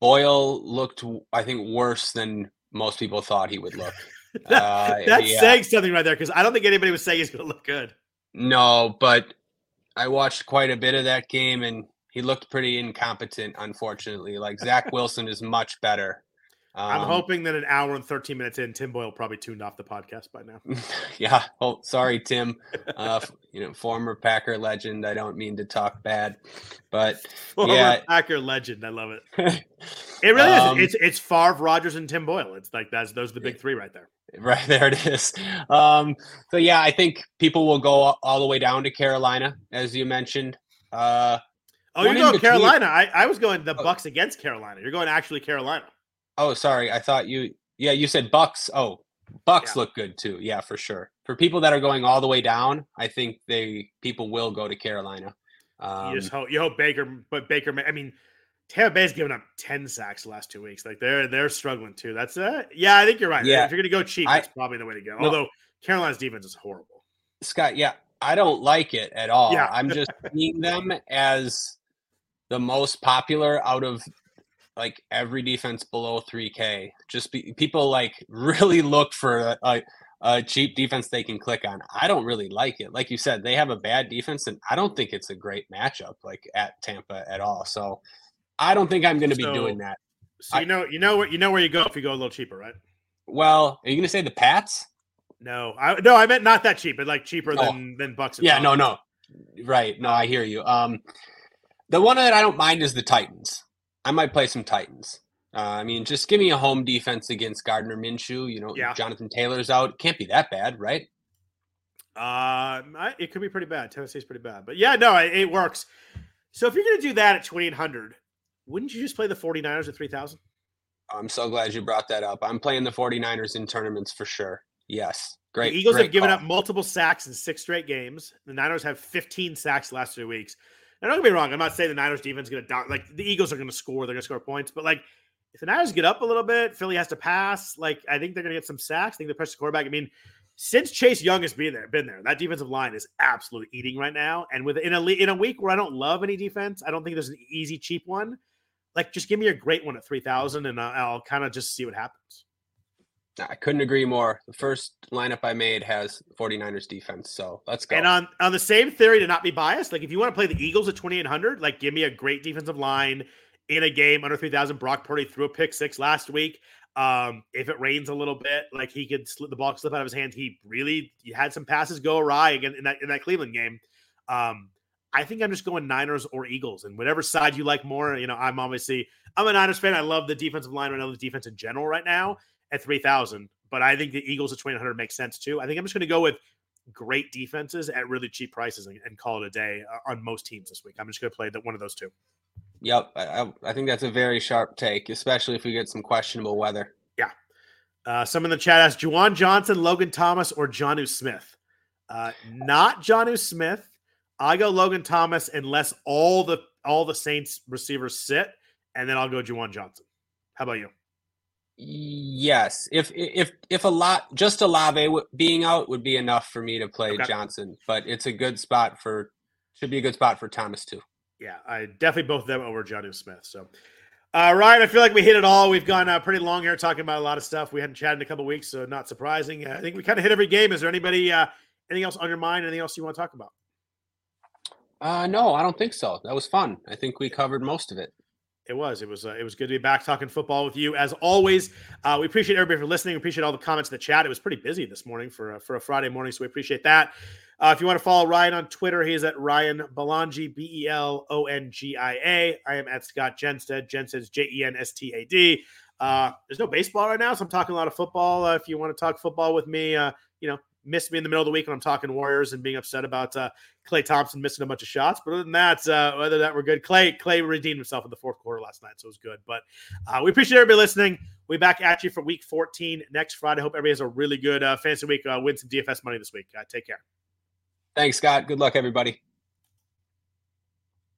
Boyle looked, I think, worse than most people thought he would look. that, uh, that's yeah. saying something right there because I don't think anybody was saying he's going to look good. No, but I watched quite a bit of that game and he looked pretty incompetent, unfortunately. Like Zach Wilson is much better. Um, I'm hoping that an hour and 13 minutes in, Tim Boyle probably tuned off the podcast by now. yeah. Oh, sorry, Tim. Uh, you know, former Packer legend. I don't mean to talk bad, but former yeah. Packer legend. I love it. it really um, is. It's it's Favre, Rodgers, and Tim Boyle. It's like that's those are the big three right there. Right there it is. Um, so yeah, I think people will go all the way down to Carolina, as you mentioned. Uh, oh, you're going Carolina. I, I was going the oh. Bucks against Carolina. You're going actually Carolina. Oh, sorry. I thought you. Yeah, you said Bucks. Oh, Bucks yeah. look good too. Yeah, for sure. For people that are going all the way down, I think they people will go to Carolina. Um, you just hope you hope Baker, but Baker. I mean, Tampa Bay's given up ten sacks the last two weeks. Like they're they're struggling too. That's uh yeah. I think you're right. Yeah. If you're gonna go cheap, that's probably the way to go. Although Carolina's defense is horrible. Scott, yeah, I don't like it at all. Yeah. I'm just seeing them as the most popular out of like every defense below 3K. Just be, people like really look for a, a, cheap defense they can click on. I don't really like it. Like you said, they have a bad defense, and I don't think it's a great matchup like at Tampa at all. So I don't think I'm going to so, be doing that. So you know, you know where you know where you go if you go a little cheaper, right? Well, are you going to say the Pats? No, I no, I meant not that cheap, but like cheaper oh. than than Bucks. Yeah, no, no, right. No, I hear you. Um, the one that I don't mind is the Titans. I might play some Titans. Uh, I mean, just give me a home defense against Gardner Minshew. You know, yeah. Jonathan Taylor's out. Can't be that bad, right? Uh, it could be pretty bad. Tennessee's pretty bad, but yeah, no, it, it works. So if you're going to do that at 2800, wouldn't you just play the 49ers at 3000? I'm so glad you brought that up. I'm playing the 49ers in tournaments for sure. Yes. Great. The Eagles great have given call. up multiple sacks in six straight games. The Niners have 15 sacks the last three weeks. Now, don't get me wrong. I'm not saying the Niners defense is going to down. Like the Eagles are going to score. They're going to score points. But like, if the Niners get up a little bit, Philly has to pass. Like, I think they're going to get some sacks. I think they press the quarterback. I mean, since Chase Young has been there, been there, that defensive line is absolutely eating right now. And with in a in a week where I don't love any defense, I don't think there's an easy cheap one. Like, just give me a great one at three thousand, and I'll, I'll kind of just see what happens. I couldn't agree more. The first lineup I made has 49ers defense. So let's go. And on, on the same theory to not be biased, like if you want to play the Eagles at 2,800, like give me a great defensive line in a game under 3,000. Brock Purdy threw a pick six last week. Um, if it rains a little bit, like he could slip the ball slip out of his hand. He really he had some passes go awry again in that in that Cleveland game. Um, I think I'm just going Niners or Eagles, and whatever side you like more. You know, I'm obviously I'm a Niners fan. I love the defensive line. I know the defense in general right now at 3000 but I think the Eagles at 2100 makes sense too. I think I'm just going to go with great defenses at really cheap prices and, and call it a day uh, on most teams this week. I'm just going to play the, one of those two. Yep, I, I think that's a very sharp take, especially if we get some questionable weather. Yeah. Uh, some in the chat asked Juwan Johnson, Logan Thomas, or Jonnu Smith. Uh, not Jonnu Smith. I go Logan Thomas unless all the all the Saints receivers sit, and then I'll go Juwan Johnson. How about you? Yes, if if if a lot just Olave being out would be enough for me to play okay. Johnson, but it's a good spot for should be a good spot for Thomas too. Yeah, I definitely both of them over Jonnu Smith. So, uh, Ryan, I feel like we hit it all. We've gone uh, pretty long here talking about a lot of stuff. We hadn't chatted in a couple weeks, so not surprising. I think we kind of hit every game. Is there anybody uh, anything else on your mind? Anything else you want to talk about? Uh, no, I don't think so. That was fun. I think we covered most of it. It was. It was. Uh, it was good to be back talking football with you as always. Uh, we appreciate everybody for listening. We appreciate all the comments in the chat. It was pretty busy this morning for uh, for a Friday morning, so we appreciate that. Uh, if you want to follow Ryan on Twitter, he is at Ryan Belongia, B E L O N G I A. I am at Scott Jenstad. Jenstad's J E N S T A D. Uh, there's no baseball right now, so I'm talking a lot of football. If you want to talk football with me, you know, miss me in the middle of the week when I'm talking Warriors and being upset about Klay Thompson missing a bunch of shots. But other than that, uh, other that we're good. Klay Klay redeemed himself in the fourth quarter last night, so it was good. But uh, we appreciate everybody listening. We'll back at you for week 14 next Friday. Hope everybody has a really good uh, fantasy week. Uh, win some DFS money this week. Uh, take care. Thanks, Scott. Good luck, everybody.